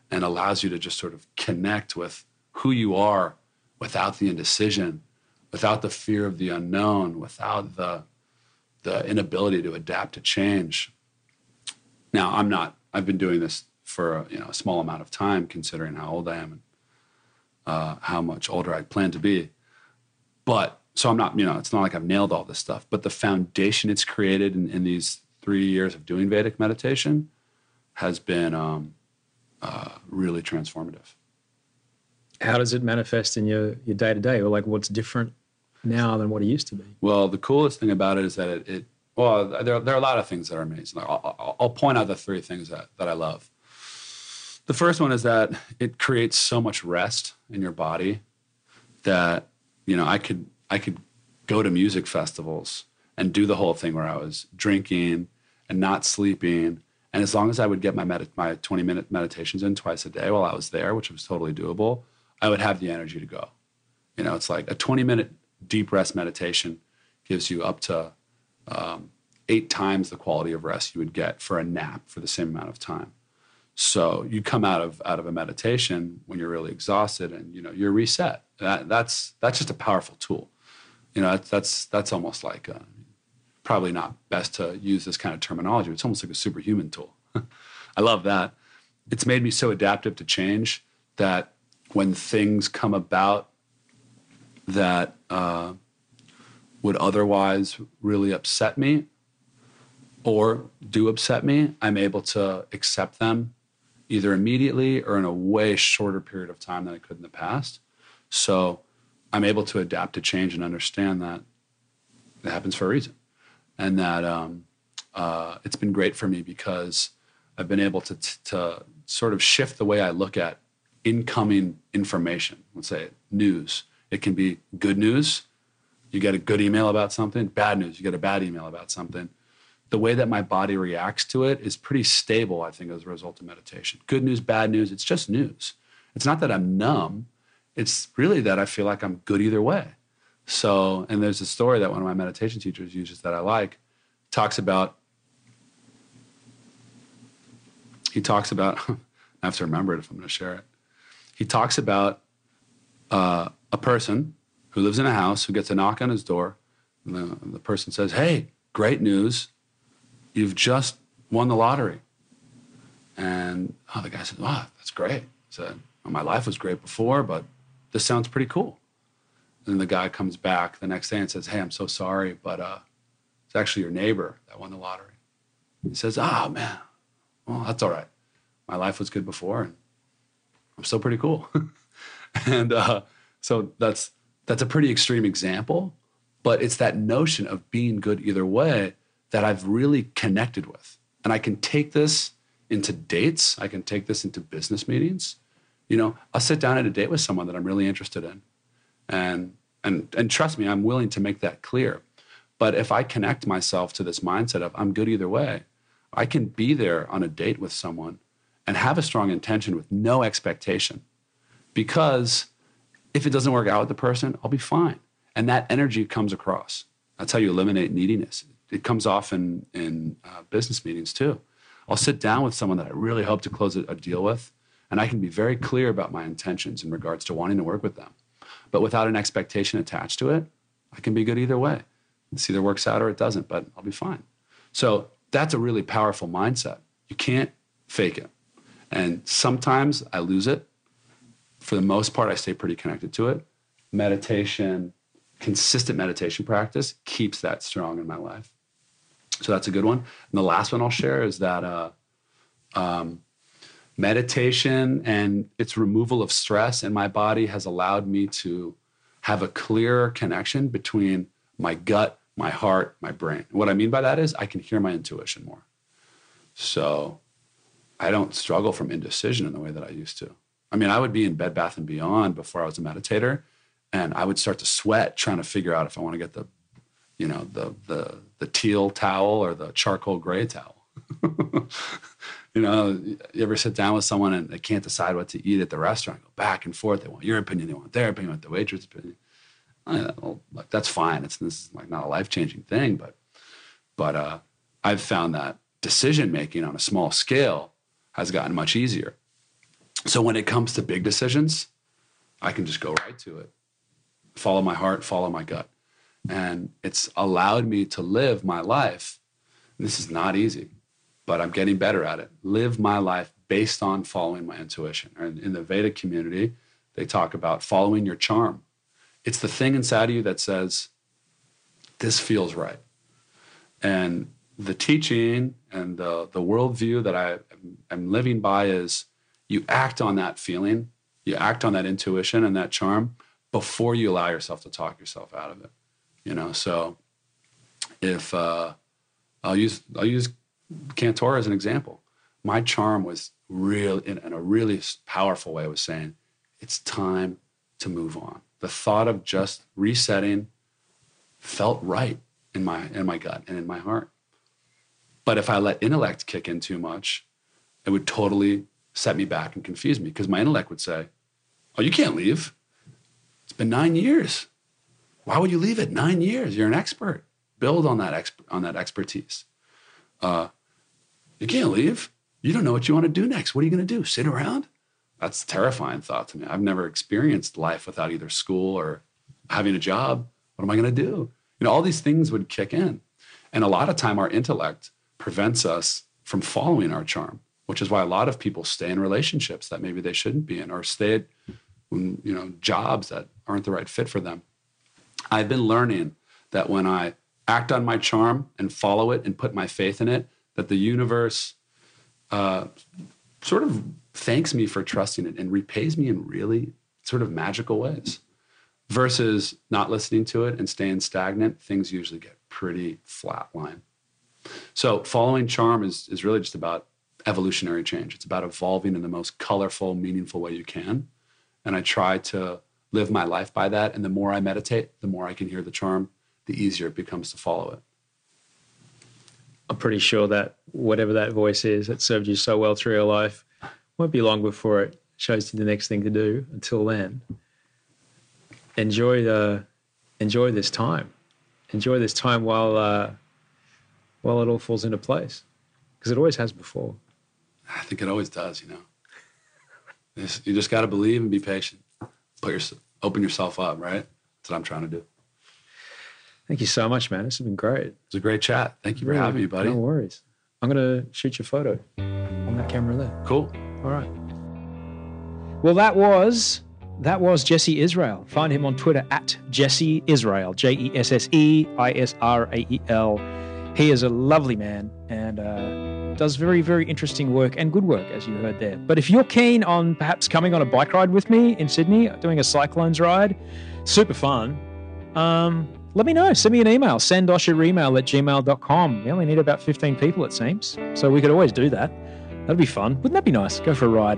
and allows you to just sort of connect with who you are without the indecision, without the fear of the unknown, without the the inability to adapt to change. Now, I'm not I've been doing this for a, you know a small amount of time, considering how old I am and uh, how much older I plan to be. But so I'm not, you know, it's not like I've nailed all this stuff. But the foundation it's created in, in these three years of doing Vedic meditation has been um, uh, really transformative. How does it manifest in your your day to day, or like what's different now than what it used to be? Well, the coolest thing about it is that it, it well, there, there are a lot of things that are amazing. I'll, I'll, point out the three things that, that I love. The first one is that it creates so much rest in your body that, you know, I could, I could go to music festivals and do the whole thing where I was drinking and not sleeping. And as long as I would get my, med- my 20 minute meditations in twice a day while I was there, which was totally doable, I would have the energy to go. You know, it's like a 20 minute deep rest meditation gives you up to um, eight times the quality of rest you would get for a nap for the same amount of time. So you come out of out of a meditation when you're really exhausted and you know you're reset. That, that's that's just a powerful tool. You know that's that's, that's almost like a, probably not best to use this kind of terminology. It's almost like a superhuman tool. I love that. It's made me so adaptive to change that when things come about that uh, would otherwise really upset me or do upset me, I'm able to accept them either immediately or in a way shorter period of time than I could in the past. So I'm able to adapt to change and understand that it happens for a reason. And that um, uh, it's been great for me because I've been able to, t- to sort of shift the way I look at incoming information. Let's say news. It can be good news you get a good email about something, bad news, you get a bad email about something. The way that my body reacts to it is pretty stable, I think, as a result of meditation. Good news, bad news, it's just news. It's not that I'm numb, it's really that I feel like I'm good either way. So, and there's a story that one of my meditation teachers uses that I like, talks about, he talks about, I have to remember it if I'm going to share it. He talks about uh, a person who lives in a house who gets a knock on his door. And the, the person says, Hey, great news. You've just won the lottery. And oh, the guy said, Wow, that's great. He said, well, My life was great before, but this sounds pretty cool. And the guy comes back the next day and says, Hey, I'm so sorry, but uh, it's actually your neighbor that won the lottery. He says, Oh, man, well, that's all right. My life was good before, and I'm still pretty cool. and uh, so that's that's a pretty extreme example, but it's that notion of being good either way that I've really connected with. And I can take this into dates, I can take this into business meetings. You know, I'll sit down at a date with someone that I'm really interested in. And and and trust me, I'm willing to make that clear. But if I connect myself to this mindset of I'm good either way, I can be there on a date with someone and have a strong intention with no expectation. Because if it doesn't work out with the person, I'll be fine. And that energy comes across. That's how you eliminate neediness. It comes off in, in uh, business meetings too. I'll sit down with someone that I really hope to close a, a deal with, and I can be very clear about my intentions in regards to wanting to work with them. But without an expectation attached to it, I can be good either way. It either works out or it doesn't, but I'll be fine. So that's a really powerful mindset. You can't fake it. And sometimes I lose it. For the most part, I stay pretty connected to it. Meditation, consistent meditation practice keeps that strong in my life. So that's a good one. And the last one I'll share is that uh, um, meditation and its removal of stress in my body has allowed me to have a clearer connection between my gut, my heart, my brain. What I mean by that is I can hear my intuition more. So I don't struggle from indecision in the way that I used to. I mean, I would be in Bed Bath and Beyond before I was a meditator, and I would start to sweat trying to figure out if I want to get the, you know, the the the teal towel or the charcoal gray towel. you know, you ever sit down with someone and they can't decide what to eat at the restaurant? Go back and forth. They want your opinion. They want their opinion. They want the waitress' opinion. I, well, like, that's fine. It's this is like not a life changing thing, but but uh, I've found that decision making on a small scale has gotten much easier. So when it comes to big decisions, I can just go right to it, follow my heart, follow my gut. And it's allowed me to live my life. This is not easy, but I'm getting better at it. Live my life based on following my intuition. And in the Vedic community, they talk about following your charm. It's the thing inside of you that says, this feels right. And the teaching and the, the worldview that I am living by is you act on that feeling, you act on that intuition and that charm before you allow yourself to talk yourself out of it. You know, so if uh, I'll use I'll use Cantora as an example. My charm was real in, in a really powerful way I was saying, it's time to move on. The thought of just resetting felt right in my in my gut and in my heart. But if I let intellect kick in too much, it would totally set me back and confuse me because my intellect would say, Oh, you can't leave. It's been nine years. Why would you leave it? Nine years. You're an expert. Build on that exp- on that expertise. Uh, you can't leave. You don't know what you want to do next. What are you going to do? Sit around? That's a terrifying thought to me. I've never experienced life without either school or having a job. What am I going to do? You know, all these things would kick in. And a lot of time, our intellect prevents us from following our charm, which is why a lot of people stay in relationships that maybe they shouldn't be in or stay at you know jobs that aren't the right fit for them. I've been learning that when I act on my charm and follow it and put my faith in it, that the universe uh, sort of thanks me for trusting it and repays me in really sort of magical ways. Versus not listening to it and staying stagnant, things usually get pretty flatline. So following charm is, is really just about evolutionary change. It's about evolving in the most colorful, meaningful way you can. And I try to live my life by that. And the more I meditate, the more I can hear the charm, the easier it becomes to follow it. I'm pretty sure that whatever that voice is that served you so well through your life won't be long before it shows you the next thing to do. Until then, enjoy the enjoy this time. Enjoy this time while uh, while it all falls into place, because it always has before. I think it always does. You know, you just got to believe and be patient. Put your open yourself up. Right. That's what I'm trying to do. Thank you so much, man. This has been great. It was a great chat. Thank you for really, having me, buddy. No worries. I'm going to shoot your photo on that camera there. Cool. All right. Well, that was that was Jesse Israel. Find him on Twitter at Jesse Israel, J E S S E I S R A E L. He is a lovely man and uh, does very, very interesting work and good work, as you heard there. But if you're keen on perhaps coming on a bike ride with me in Sydney, doing a Cyclones ride, super fun, um, let me know. Send me an email, Send us your email at gmail.com. We only need about 15 people, it seems. So we could always do that. That'd be fun. Wouldn't that be nice? Go for a ride.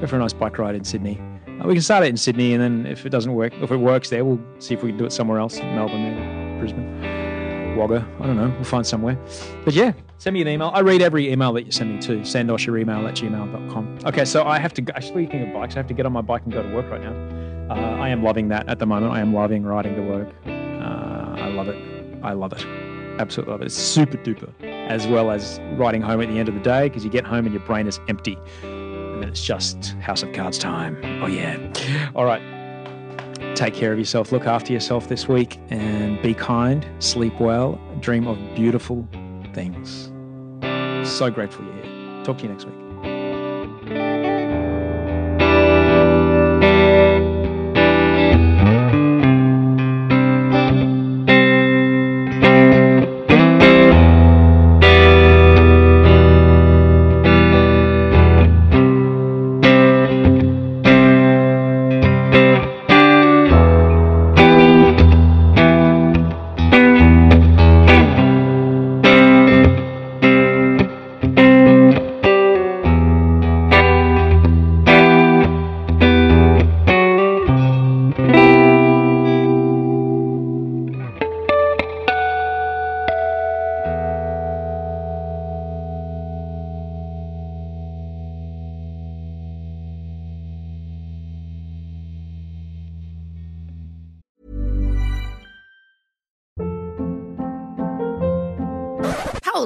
Go for a nice bike ride in Sydney. Uh, we can start it in Sydney, and then if it doesn't work, if it works there, we'll see if we can do it somewhere else, Melbourne, or Brisbane, Wagga. I don't know. We'll find somewhere. But yeah, send me an email. I read every email that you send me too. Sandosh your email at gmail.com. Okay, so I have to. actually, speaking of bikes, I have to get on my bike and go to work right now. Uh, I am loving that at the moment. I am loving riding to work. Uh, I love it. I love it. Absolutely love it. It's super duper. As well as riding home at the end of the day because you get home and your brain is empty and then it's just House of Cards time. Oh, yeah. All right. Take care of yourself. Look after yourself this week and be kind, sleep well, dream of beautiful things. So grateful you're here. Talk to you next week.